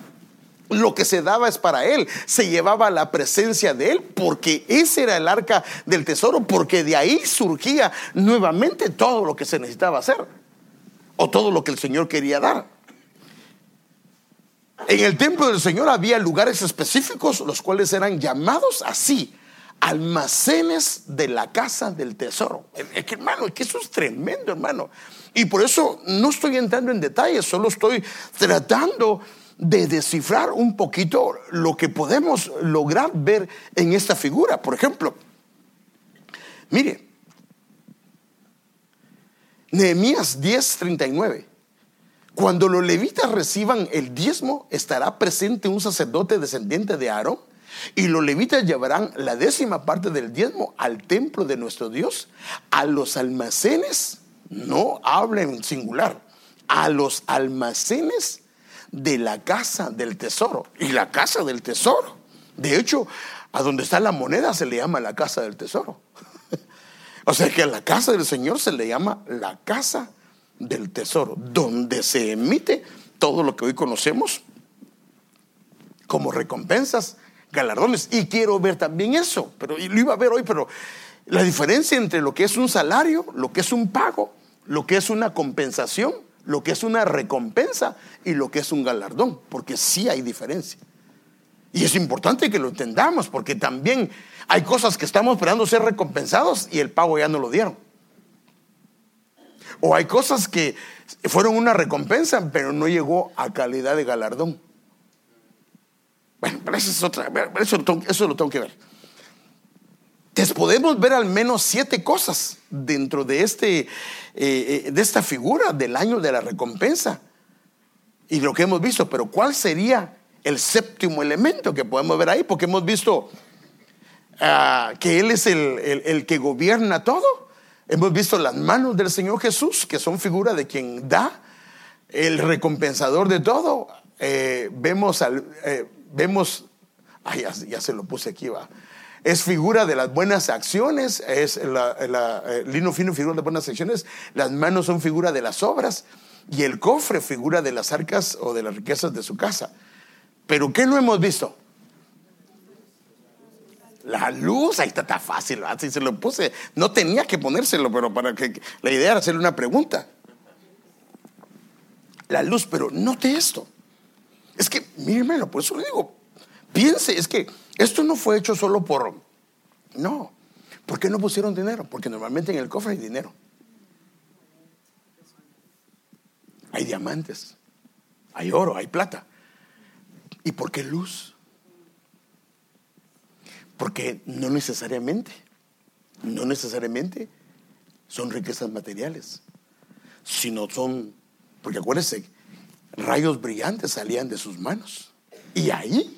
lo que se daba es para él, se llevaba la presencia de él, porque ese era el arca del tesoro, porque de ahí surgía nuevamente todo lo que se necesitaba hacer, o todo lo que el Señor quería dar. En el templo del Señor había lugares específicos, los cuales eran llamados así, almacenes de la casa del tesoro. Es que hermano, es que eso es tremendo, hermano. Y por eso no estoy entrando en detalles, solo estoy tratando de descifrar un poquito lo que podemos lograr ver en esta figura. Por ejemplo, mire, Nehemías 10:39. Cuando los levitas reciban el diezmo, estará presente un sacerdote descendiente de Aarón y los levitas llevarán la décima parte del diezmo al templo de nuestro Dios, a los almacenes, no hablen singular, a los almacenes de la casa del tesoro. Y la casa del tesoro. De hecho, a donde está la moneda se le llama la casa del tesoro. [laughs] o sea que a la casa del Señor se le llama la casa del tesoro, donde se emite todo lo que hoy conocemos como recompensas, galardones. Y quiero ver también eso, pero lo iba a ver hoy, pero la diferencia entre lo que es un salario, lo que es un pago, lo que es una compensación lo que es una recompensa y lo que es un galardón, porque sí hay diferencia. Y es importante que lo entendamos, porque también hay cosas que estamos esperando ser recompensados y el pago ya no lo dieron. O hay cosas que fueron una recompensa, pero no llegó a calidad de galardón. Bueno, pero eso es otra, eso, eso lo tengo que ver. Entonces podemos ver al menos siete cosas dentro de, este, eh, eh, de esta figura del año de la recompensa y lo que hemos visto, pero ¿cuál sería el séptimo elemento que podemos ver ahí? Porque hemos visto ah, que Él es el, que gobierna todo. Hemos visto las manos del Señor Jesús, que son figura de quien da, el recompensador de todo. Eh, vemos, al, vemos, ya, ya, se lo puse aquí, va es figura de las buenas acciones, es la, lino fino figura de buenas acciones, las manos son figura de las obras Y el cofre figura de las arcas o de las riquezas de su casa. Pero ¿qué no hemos visto? La luz, ahí está, está fácil, así se lo puse. No tenía que ponérselo, pero para que la idea era hacerle una pregunta. La luz, pero note esto. Es que, hermano, por eso le digo, piense, es que esto no fue hecho solo por... No. ¿Por qué no pusieron dinero? Porque normalmente en el cofre hay dinero. Hay diamantes, hay oro, hay plata. ¿Y por qué luz? Porque no necesariamente, no necesariamente son riquezas materiales, sino son, porque acuérdense, rayos brillantes salían de sus manos y ahí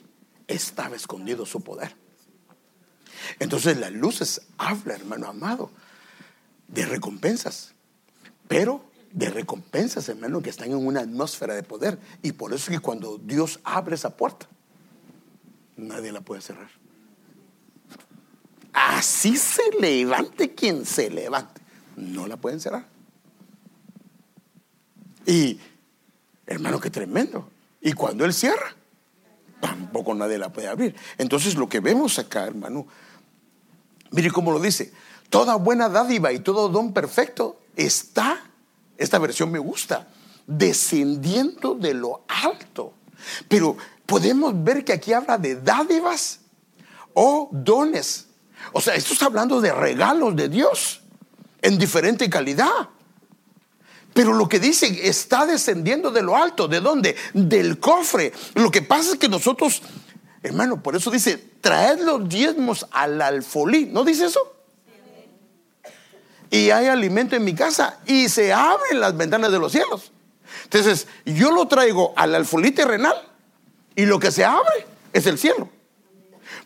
estaba escondido su poder. Entonces las luces habla, hermano amado, de recompensas, pero de recompensas, hermano, que están en una atmósfera de poder. Y por eso es que cuando Dios abre esa puerta, nadie la puede cerrar. Así se levante quien se levante. No la pueden cerrar. Y, hermano, qué tremendo. Y cuando Él cierra, tampoco nadie la puede abrir. Entonces lo que vemos acá, hermano, mire cómo lo dice. Toda buena dádiva y todo don perfecto está, esta versión me gusta, descendiendo de lo alto. Pero podemos ver que aquí habla de dádivas o dones o sea, esto está hablando de regalos de Dios en diferente calidad. Pero lo que dice está descendiendo de lo alto. ¿De dónde? Del cofre. Lo que pasa es que nosotros, hermano, por eso dice, traed los diezmos al alfolí. ¿No dice eso? Y hay alimento en mi casa y se abren las ventanas de los cielos. Entonces, yo lo traigo al alfolí terrenal y lo que se abre es el cielo.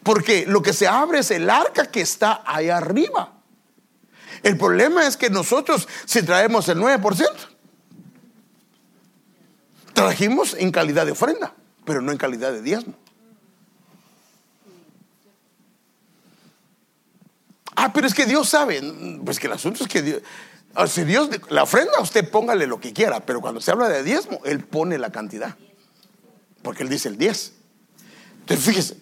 Porque lo que se abre es el arca que está ahí arriba. El problema es que nosotros, si traemos el 9%, trajimos en calidad de ofrenda, pero no en calidad de diezmo. Ah, pero es que Dios sabe. Pues que el asunto es que Dios, ah, si Dios, la ofrenda, usted póngale lo que quiera, pero cuando se habla de diezmo, Él pone la cantidad. Porque Él dice el 10. Entonces, fíjese,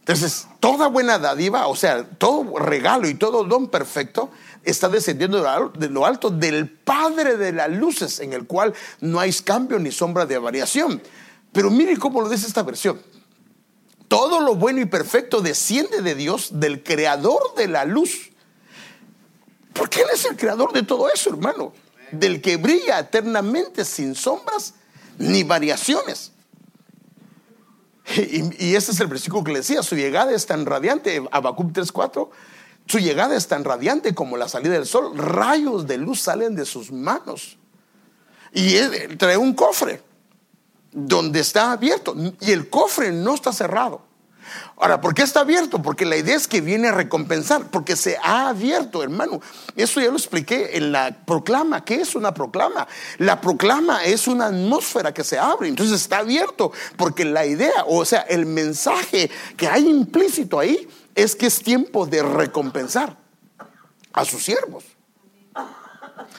entonces, toda buena dádiva, o sea, todo regalo y todo don perfecto está descendiendo de lo alto del Padre de las luces, en el cual no hay cambio ni sombra de variación. Pero mire cómo lo dice esta versión. Todo lo bueno y perfecto desciende de Dios, del creador de la luz. Porque Él es el creador de todo eso, hermano. Del que brilla eternamente sin sombras ni variaciones. Y, ese es el versículo que le decía, su llegada es tan radiante, Habacuc 3.4, su llegada es tan radiante como la salida del sol, rayos de luz salen de sus manos. Y él trae un cofre donde está abierto y el cofre no está cerrado. Ahora, ¿por qué está abierto? Porque la idea es que viene a recompensar, porque se ha abierto, hermano. Eso ya lo expliqué en la proclama. ¿Qué es una proclama? La proclama es una atmósfera que se abre, entonces está abierto, porque la idea, o sea, el mensaje que hay implícito ahí es que es tiempo de recompensar a sus siervos.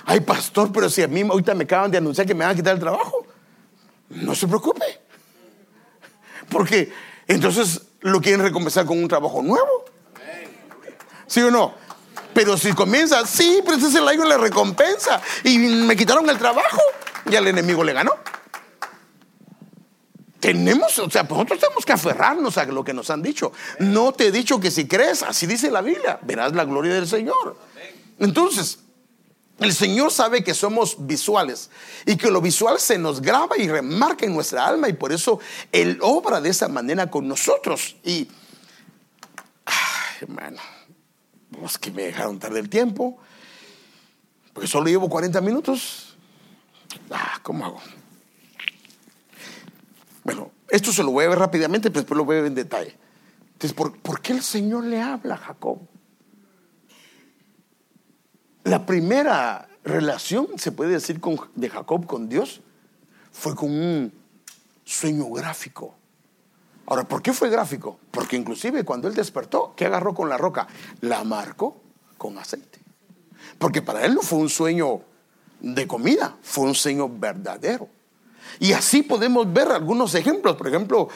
Ay, pastor, pero si a mí ahorita me acaban de anunciar que me van a quitar el trabajo, no se preocupe. Porque entonces lo quieren recompensar con un trabajo nuevo. ¿Sí o no? Pero si comienza, sí, pero ese es el año de la recompensa. Y me quitaron el trabajo y al enemigo le ganó. Tenemos, o sea, nosotros tenemos que aferrarnos a lo que nos han dicho. No te he dicho que si crees, así dice la Biblia, verás la gloria del Señor. Entonces, el Señor sabe que somos visuales y que lo visual se nos graba y remarca en nuestra alma y por eso Él obra de esa manera con nosotros. Y, hermano, pues que me dejaron tarde el tiempo, porque solo llevo 40 minutos. Ah, ¿cómo hago? Bueno, esto se lo voy a ver rápidamente, pero después lo voy a ver en detalle. Entonces, ¿por, ¿por qué el Señor le habla a Jacob? La primera relación, se puede decir, de Jacob con Dios fue con un sueño gráfico. Ahora, ¿por qué fue gráfico? Porque inclusive cuando él despertó, ¿qué agarró con la roca? La marcó con aceite. Porque para él no fue un sueño de comida, fue un sueño verdadero. Y así podemos ver algunos ejemplos. Por ejemplo,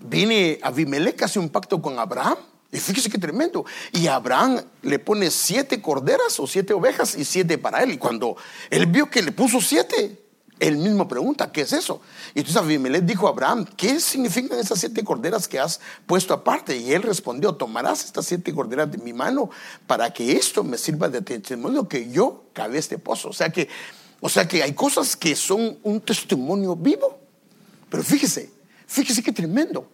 viene Abimelech, hace un pacto con Abraham. Y fíjese qué tremendo. Y Abraham le pone siete corderas o siete ovejas y siete para él. Y cuando él vio que le puso siete, él mismo pregunta, ¿qué es eso? Y entonces Abimelech dijo a Abraham, ¿qué significan esas siete corderas que has puesto aparte? Y él respondió, tomarás estas siete corderas de mi mano para que esto me sirva de testimonio que yo cabe este pozo. O sea que, o sea que hay cosas que son un testimonio vivo. Pero fíjese, fíjese qué tremendo.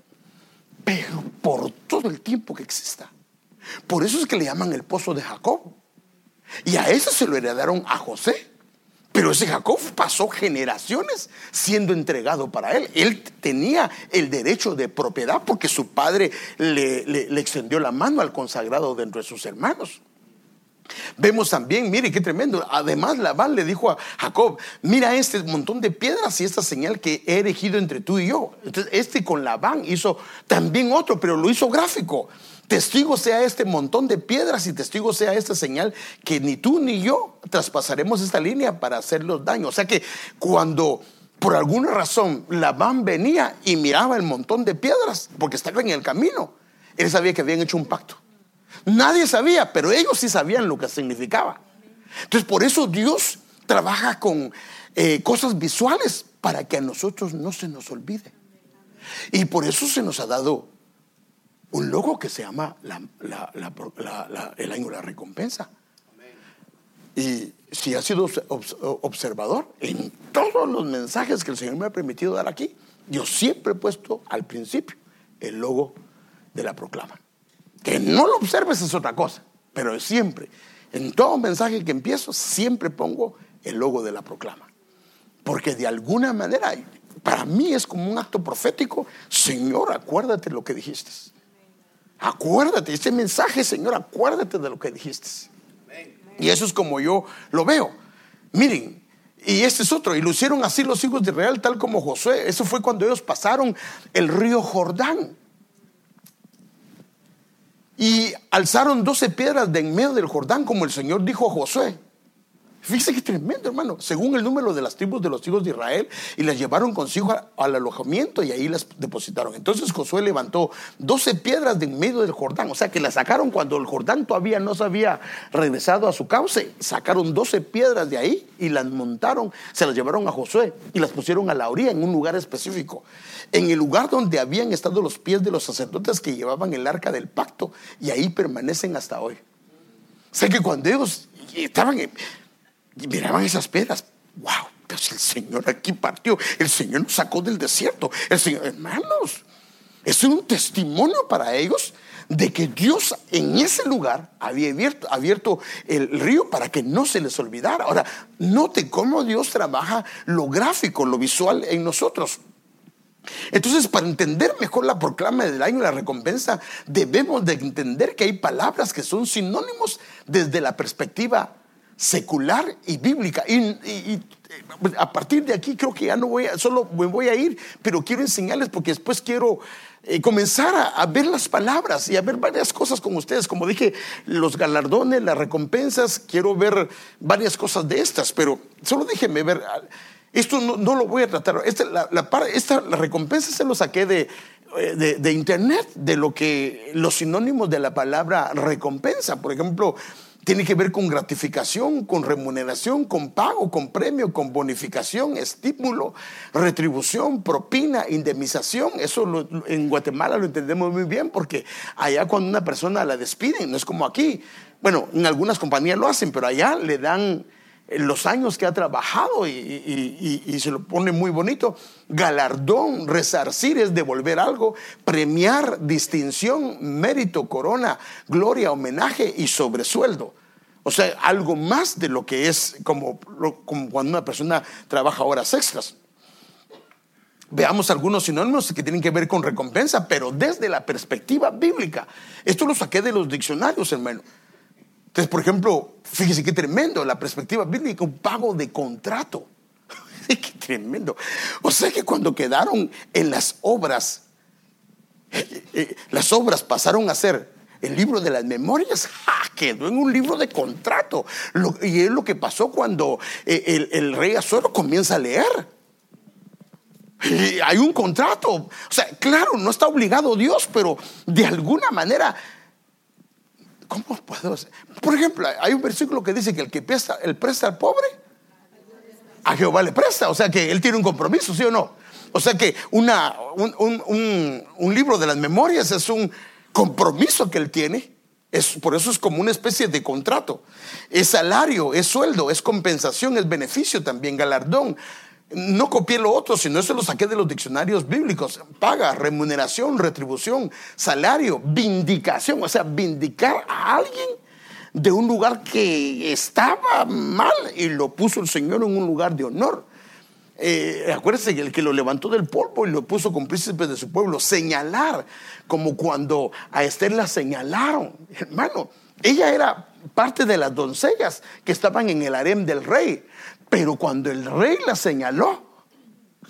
Pero por todo el tiempo que exista. Por eso es que le llaman el pozo de Jacob. Y a eso se lo heredaron a José. Pero ese Jacob pasó generaciones siendo entregado para él. Él tenía el derecho de propiedad porque su padre le, extendió la mano al consagrado dentro de sus hermanos. Vemos también, mire qué tremendo. Además, Labán le dijo a Jacob: Mira este montón de piedras y esta señal que he erigido entre tú y yo. Entonces, este con Labán hizo también otro, pero lo hizo gráfico. Testigo sea este montón de piedras y testigo sea esta señal que ni tú ni yo traspasaremos esta línea para hacerlos daño. O sea que cuando por alguna razón Labán venía y miraba el montón de piedras, porque estaba en el camino, él sabía que habían hecho un pacto. Nadie sabía, pero ellos sí sabían lo que significaba. Entonces por eso Dios trabaja con eh, cosas visuales para que a nosotros no se nos olvide. Y por eso se nos ha dado un logo que se llama el año de la recompensa. Y si ha sido observador, en todos los mensajes que el Señor me ha permitido dar aquí, yo siempre he puesto al principio el logo de la proclama. Que no lo observes es otra cosa, pero siempre, en todo mensaje que empiezo, siempre pongo el logo de la proclama. Porque de alguna manera, para mí es como un acto profético, Señor, acuérdate lo que dijiste. Acuérdate, este mensaje, Señor, acuérdate de lo que dijiste. Y eso es como yo lo veo. Miren, y este es otro, y lo hicieron así los hijos de Israel, tal como Josué. Eso fue cuando ellos pasaron el río Jordán. Y alzaron doce piedras de en medio del Jordán, como el Señor dijo a Josué. Fíjese qué tremendo, hermano. Según el número de las tribus de los hijos de Israel, y las llevaron consigo al alojamiento y ahí las depositaron. Entonces Josué levantó 12 piedras de en medio del Jordán. O sea que las sacaron cuando el Jordán todavía no se había regresado a su cauce. Sacaron 12 piedras de ahí y las montaron, se las llevaron a Josué y las pusieron a la orilla en un lugar específico. En el lugar donde habían estado los pies de los sacerdotes que llevaban el arca del pacto. Y ahí permanecen hasta hoy. O sea que cuando ellos estaban... En, y miraban esas piedras. ¡Wow! Pues el Señor aquí partió. El Señor nos sacó del desierto. El Señor, hermanos, es un testimonio para ellos de que Dios en ese lugar había abierto, el río para que no se les olvidara. Ahora, note cómo Dios trabaja lo gráfico, lo visual en nosotros. Entonces, para entender mejor la proclama del año y la recompensa, debemos de entender que hay palabras que son sinónimos desde la perspectiva secular y bíblica. Y, a partir de aquí creo que ya no voy a, solo me voy a ir, pero quiero enseñarles porque después quiero eh, comenzar a, ver las palabras y a ver varias cosas con ustedes. Como dije, los galardones, las recompensas, quiero ver varias cosas de estas, pero solo déjenme ver. Esto no, lo voy a tratar. Esta, la, recompensa se lo saqué eh, de, de internet, de lo que los sinónimos de la palabra recompensa. Por ejemplo, tiene que ver con gratificación, con remuneración, con pago, con premio, con bonificación, estímulo, retribución, propina, indemnización. Eso en Guatemala lo entendemos muy bien porque allá cuando una persona la despiden, no es como aquí. Bueno, en algunas compañías lo hacen, pero allá le dan los años que ha trabajado y, se lo pone muy bonito. Galardón, resarcir es devolver algo, premiar, distinción, mérito, corona, gloria, homenaje y sobresueldo. O sea, algo más de lo que es como, como cuando una persona trabaja horas extras. Veamos algunos sinónimos que tienen que ver con recompensa, pero desde la perspectiva bíblica. Esto lo saqué de los diccionarios, hermano. Entonces, por ejemplo, fíjese qué tremendo, la perspectiva bíblica, un pago de contrato. [laughs] qué tremendo. O sea que cuando quedaron en las obras, eh, eh, las obras pasaron a ser el libro de las memorias [laughs] quedó en un libro de contrato. y es lo que pasó cuando eh, el, rey Azuero comienza a leer. Y hay un contrato. O sea, claro, no está obligado Dios, pero de alguna manera ¿Cómo puedo hacer? Por ejemplo, hay un versículo que dice que el que presta, el presta al pobre, a Jehová le presta. O sea que él tiene un compromiso, ¿sí o no? O sea que una, un, libro de las memorias es un compromiso que él tiene. Es, por eso es como una especie de contrato. Es salario, es sueldo, es compensación, es beneficio también, galardón. No copié lo otro, sino eso lo saqué de los diccionarios bíblicos. Paga, remuneración, retribución, salario, vindicación. O sea, vindicar a alguien de un lugar que estaba mal y lo puso el Señor en un lugar de honor. Eh, acuérdense que el que lo levantó del polvo y lo puso con príncipes de su pueblo. Señalar, como cuando a Esther la señalaron. Hermano, ella era parte de las doncellas que estaban en el harem del rey. Pero cuando el rey la señaló,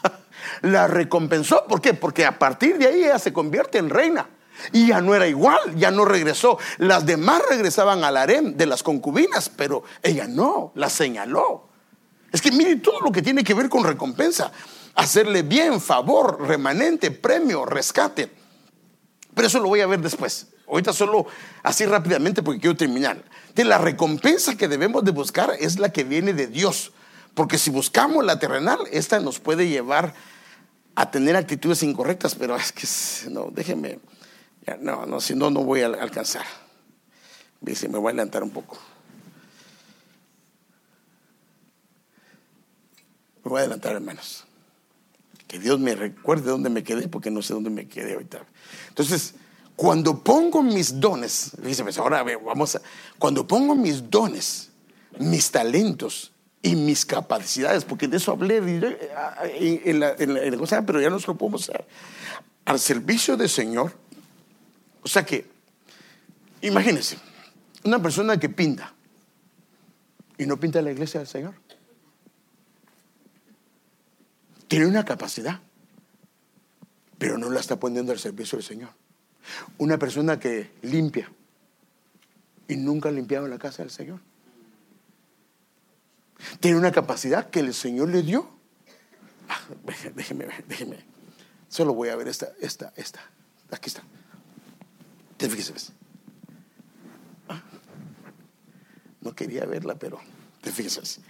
[laughs] la recompensó. ¿Por qué? Porque a partir de ahí ella se convierte en reina. Y ya no era igual, ya no regresó. Las demás regresaban al harem de las concubinas, pero ella no, la señaló. Es que mire todo lo que tiene que ver con recompensa. Hacerle bien, favor, remanente, premio, rescate. Pero eso lo voy a ver después. Ahorita solo así rápidamente porque quiero terminar. De la recompensa que debemos de buscar es la que viene de Dios. Porque si buscamos la terrenal, esta nos puede llevar a tener actitudes incorrectas, pero es que no, déjeme, no, no, si no, no voy a alcanzar. Dice, me voy a adelantar un poco. Me voy a adelantar, hermanos. Que Dios me recuerde dónde me quedé, porque no sé dónde me quedé ahorita. Entonces, cuando pongo mis dones, dice, pues ahora vamos a, cuando pongo mis dones, mis talentos, y mis capacidades, porque de eso hablé en la, cosa, pero ya no lo podemos hacer. Al servicio del Señor, o sea que, imagínense, una persona que pinta y no pinta la iglesia del Señor, tiene una capacidad, pero no la está poniendo al servicio del Señor. Una persona que limpia y nunca ha limpiado la casa del Señor tiene una capacidad que el Señor le dio. Ah, déjeme, déjeme. Solo voy a ver esta, esta, esta. Aquí está. Fíjese. Ah, no quería verla, pero te fíjese.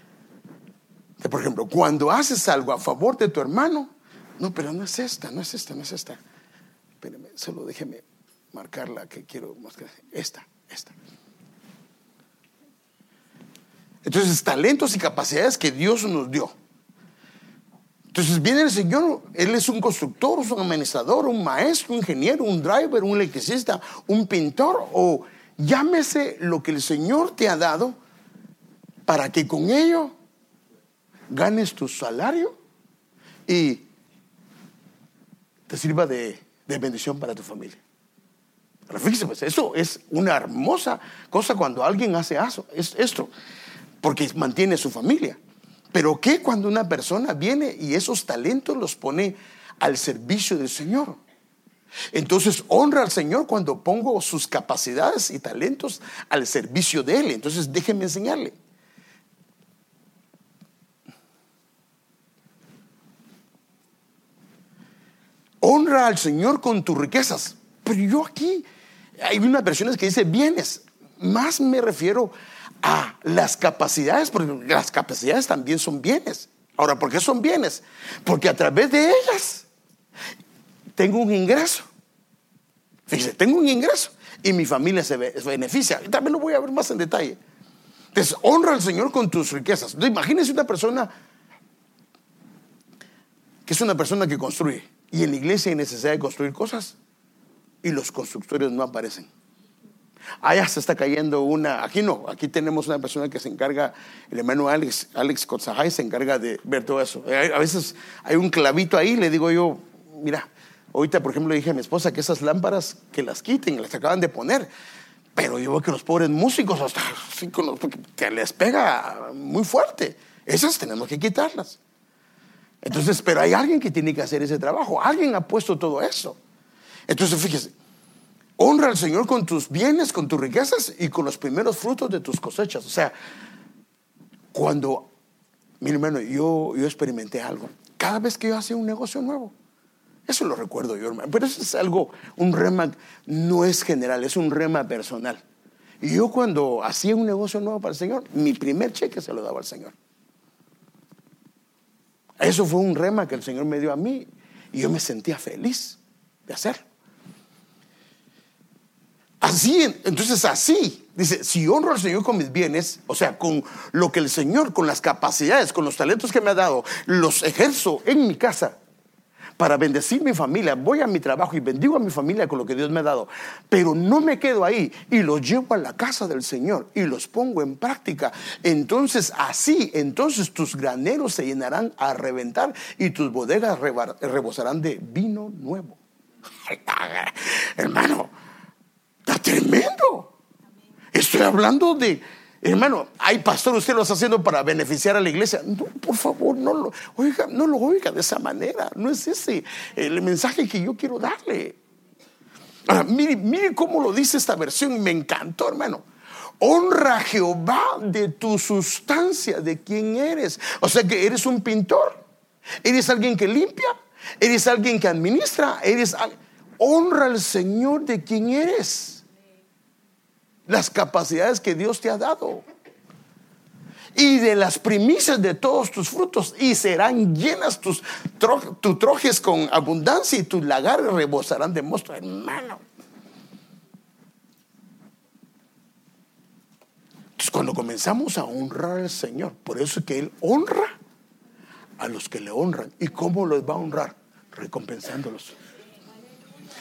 Por ejemplo, cuando haces algo a favor de tu hermano, no, pero no es esta, no es esta, no es esta. Espérame, solo déjeme marcarla que quiero mostrar. Esta, esta. Entonces, talentos y capacidades que Dios nos dio. Entonces viene el Señor, Él es un constructor, un administrador, un maestro, un ingeniero, un driver, un electricista, un pintor, o llámese lo que el Señor te ha dado para que con ello ganes tu salario y te sirva de, bendición para tu familia. Pero fíjese, pues eso es una hermosa cosa cuando alguien hace eso, es esto porque mantiene su familia. Pero ¿qué cuando una persona viene y esos talentos los pone al servicio del Señor? Entonces honra al Señor cuando pongo sus capacidades y talentos al servicio de Él. Entonces déjenme enseñarle. Honra al Señor con tus riquezas. Pero yo aquí, hay unas versiones que dice bienes. Más me refiero las capacidades, porque las capacidades también son bienes. Ahora, ¿por qué son bienes? Porque a través de ellas tengo un ingreso. Fíjese, tengo un ingreso y mi familia se beneficia. También lo voy a ver más en detalle. Entonces, honra al Señor con tus riquezas. imagínese una persona que es una persona que construye y en la iglesia hay necesidad de construir cosas y los constructores no aparecen. Allá se está cayendo una, aquí no, aquí tenemos una persona que se encarga, el hermano Alex, Alex Kotzahai se encarga de ver todo eso. A veces hay un clavito ahí, le digo yo, mira, ahorita por ejemplo le dije a mi esposa que esas lámparas que las quiten, las acaban de poner. Pero yo veo que los pobres músicos, hasta que les pega muy fuerte. Esas tenemos que quitarlas. Entonces, pero hay alguien que tiene que hacer ese trabajo. Alguien ha puesto todo eso. Entonces, fíjese, honra al Señor con tus bienes, con tus riquezas y con los primeros frutos de tus cosechas. O sea, cuando, mi hermano, yo, yo experimenté algo. Cada vez que yo hacía un negocio nuevo, eso lo recuerdo yo, hermano. Pero eso es algo, un rema no es general, es un rema personal. Y yo cuando hacía un negocio nuevo para el Señor, mi primer cheque se lo daba al Señor. Eso fue un rema que el Señor me dio a mí y yo me sentía feliz de hacerlo. Así, entonces así, dice, si honro al Señor con mis bienes, o sea, con lo que el Señor, con las capacidades, con los talentos que me ha dado, los ejerzo en mi casa para bendecir mi familia, voy a mi trabajo y bendigo a mi familia con lo que Dios me ha dado, pero no me quedo ahí y los llevo a la casa del Señor y los pongo en práctica. Entonces así, entonces tus graneros se llenarán a reventar y tus bodegas rebosarán de vino nuevo. [laughs] Hermano, tremendo. Estoy hablando de, hermano, hay pastor, usted lo está haciendo para beneficiar a la iglesia. No, por favor, no lo oiga, no lo oiga de esa manera. No es ese el mensaje que yo quiero darle. Mire, mire cómo lo dice esta versión me encantó, hermano. Honra a Jehová de tu sustancia, de quién eres. O sea que eres un pintor, eres alguien que limpia, eres alguien que administra, eres honra al Señor de quien eres. Las capacidades que Dios te ha dado. Y de las primicias de todos tus frutos. Y serán llenas tus trojes con abundancia y tus lagares rebosarán de mosto, hermano. Entonces cuando comenzamos a honrar al Señor, por eso es que Él honra a los que le honran. ¿Y cómo los va a honrar? Recompensándolos.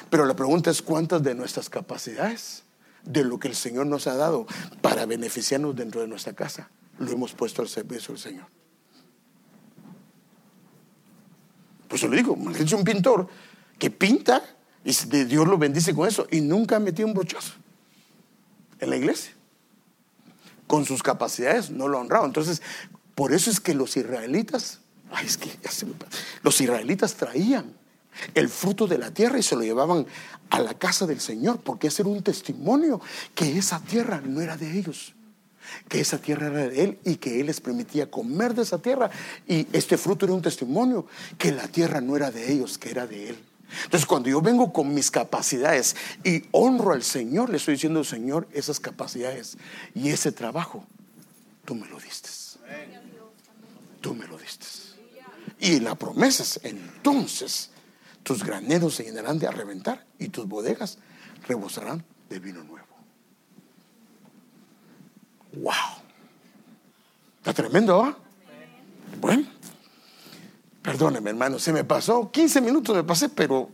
Pero la pregunta es cuántas de nuestras capacidades, de lo que el Señor nos ha dado para beneficiarnos dentro de nuestra casa, lo hemos puesto al servicio del Señor. Pues yo le digo, es un pintor que pinta y Dios lo bendice con eso y nunca ha metido un brochazo en la iglesia. Con sus capacidades no lo ha honrado. Entonces, por eso es que los israelitas, los israelitas traían el fruto de la tierra y se lo llevaban a la casa del Señor, porque ese era un testimonio que esa tierra no era de ellos, que esa tierra era de Él y que Él les permitía comer de esa tierra. Y este fruto era un testimonio que la tierra no era de ellos, que era de Él. Entonces cuando yo vengo con mis capacidades y honro al Señor, le estoy diciendo, Señor, esas capacidades y ese trabajo, tú me lo diste. Tú me lo diste. Y la promesa es entonces tus graneros se llenarán de a reventar y tus bodegas rebosarán de vino nuevo. ¡Wow! Está tremendo, ¿ah? Bueno, perdóneme, hermano, se me pasó 15 minutos, me pasé, pero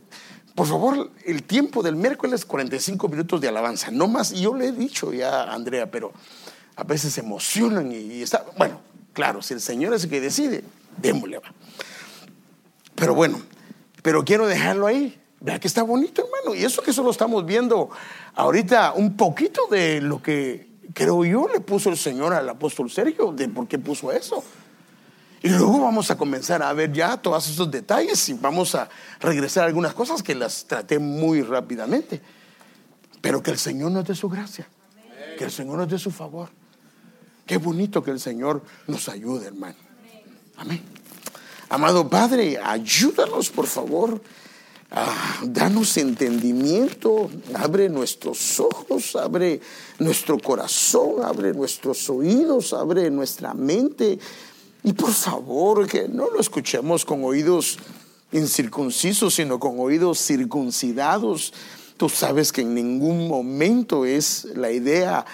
por favor, el tiempo del miércoles 45 minutos de alabanza, no más. Yo le he dicho ya a Andrea, pero a veces se emocionan y, está. Bueno, claro, si el Señor es el que decide, démosle va. Pero bueno, pero quiero dejarlo ahí. Vea que está bonito, hermano. Y eso que solo estamos viendo ahorita un poquito de lo que creo yo le puso el Señor al apóstol Sergio, de por qué puso eso. Y luego vamos a comenzar a ver ya todos esos detalles y vamos a regresar a algunas cosas que las traté muy rápidamente. Pero que el Señor nos dé su gracia, que el Señor nos dé su favor. Qué bonito que el Señor nos ayude, hermano. Amén. Amado Padre, ayúdanos, por favor. danos entendimiento, abre nuestros ojos, abre nuestro corazón, abre nuestros oídos, abre nuestra mente. Y por favor, que no lo escuchemos con oídos incircuncisos, sino con oídos circuncidados. Tú sabes que en ningún momento es la idea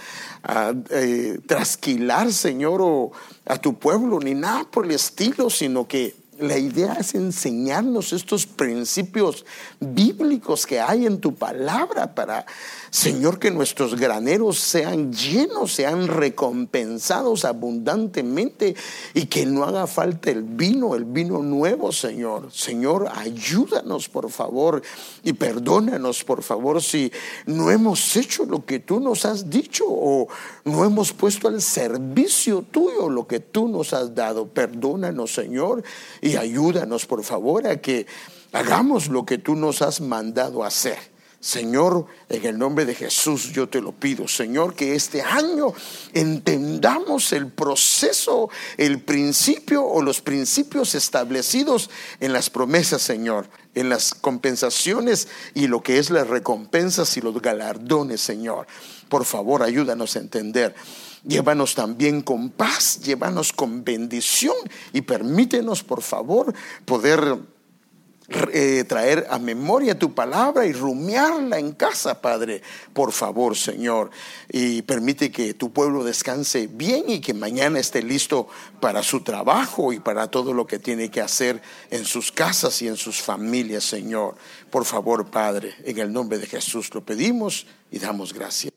ah, eh, trasquilar, Señor, a tu pueblo, ni nada por el estilo, sino que la idea es enseñarnos estos principios bíblicos que hay en tu palabra para Señor, que nuestros graneros sean llenos, sean recompensados abundantemente y que no haga falta el vino, el vino nuevo, Señor. Señor, ayúdanos, por favor, y perdónanos, por favor, si no hemos hecho lo que tú nos has dicho o no hemos puesto al servicio tuyo lo que tú nos has dado. Perdónanos, Señor, y ayúdanos, por favor, a que hagamos lo que tú nos has mandado hacer. Señor, en el nombre de Jesús yo te lo pido, Señor, que este año entendamos el proceso, el principio o los principios establecidos en las promesas, Señor, en las compensaciones y lo que es las recompensas y los galardones, Señor. Por favor, ayúdanos a entender. Llévanos también con paz, llévanos con bendición y permítenos, por favor, poder eh, traer a memoria tu palabra y rumiarla en casa, Padre. Por favor, Señor. Y permite que tu pueblo descanse bien y que mañana esté listo para su trabajo y para todo lo que tiene que hacer en sus casas y en sus familias, Señor. Por favor, Padre, en el nombre de Jesús lo pedimos y damos gracias.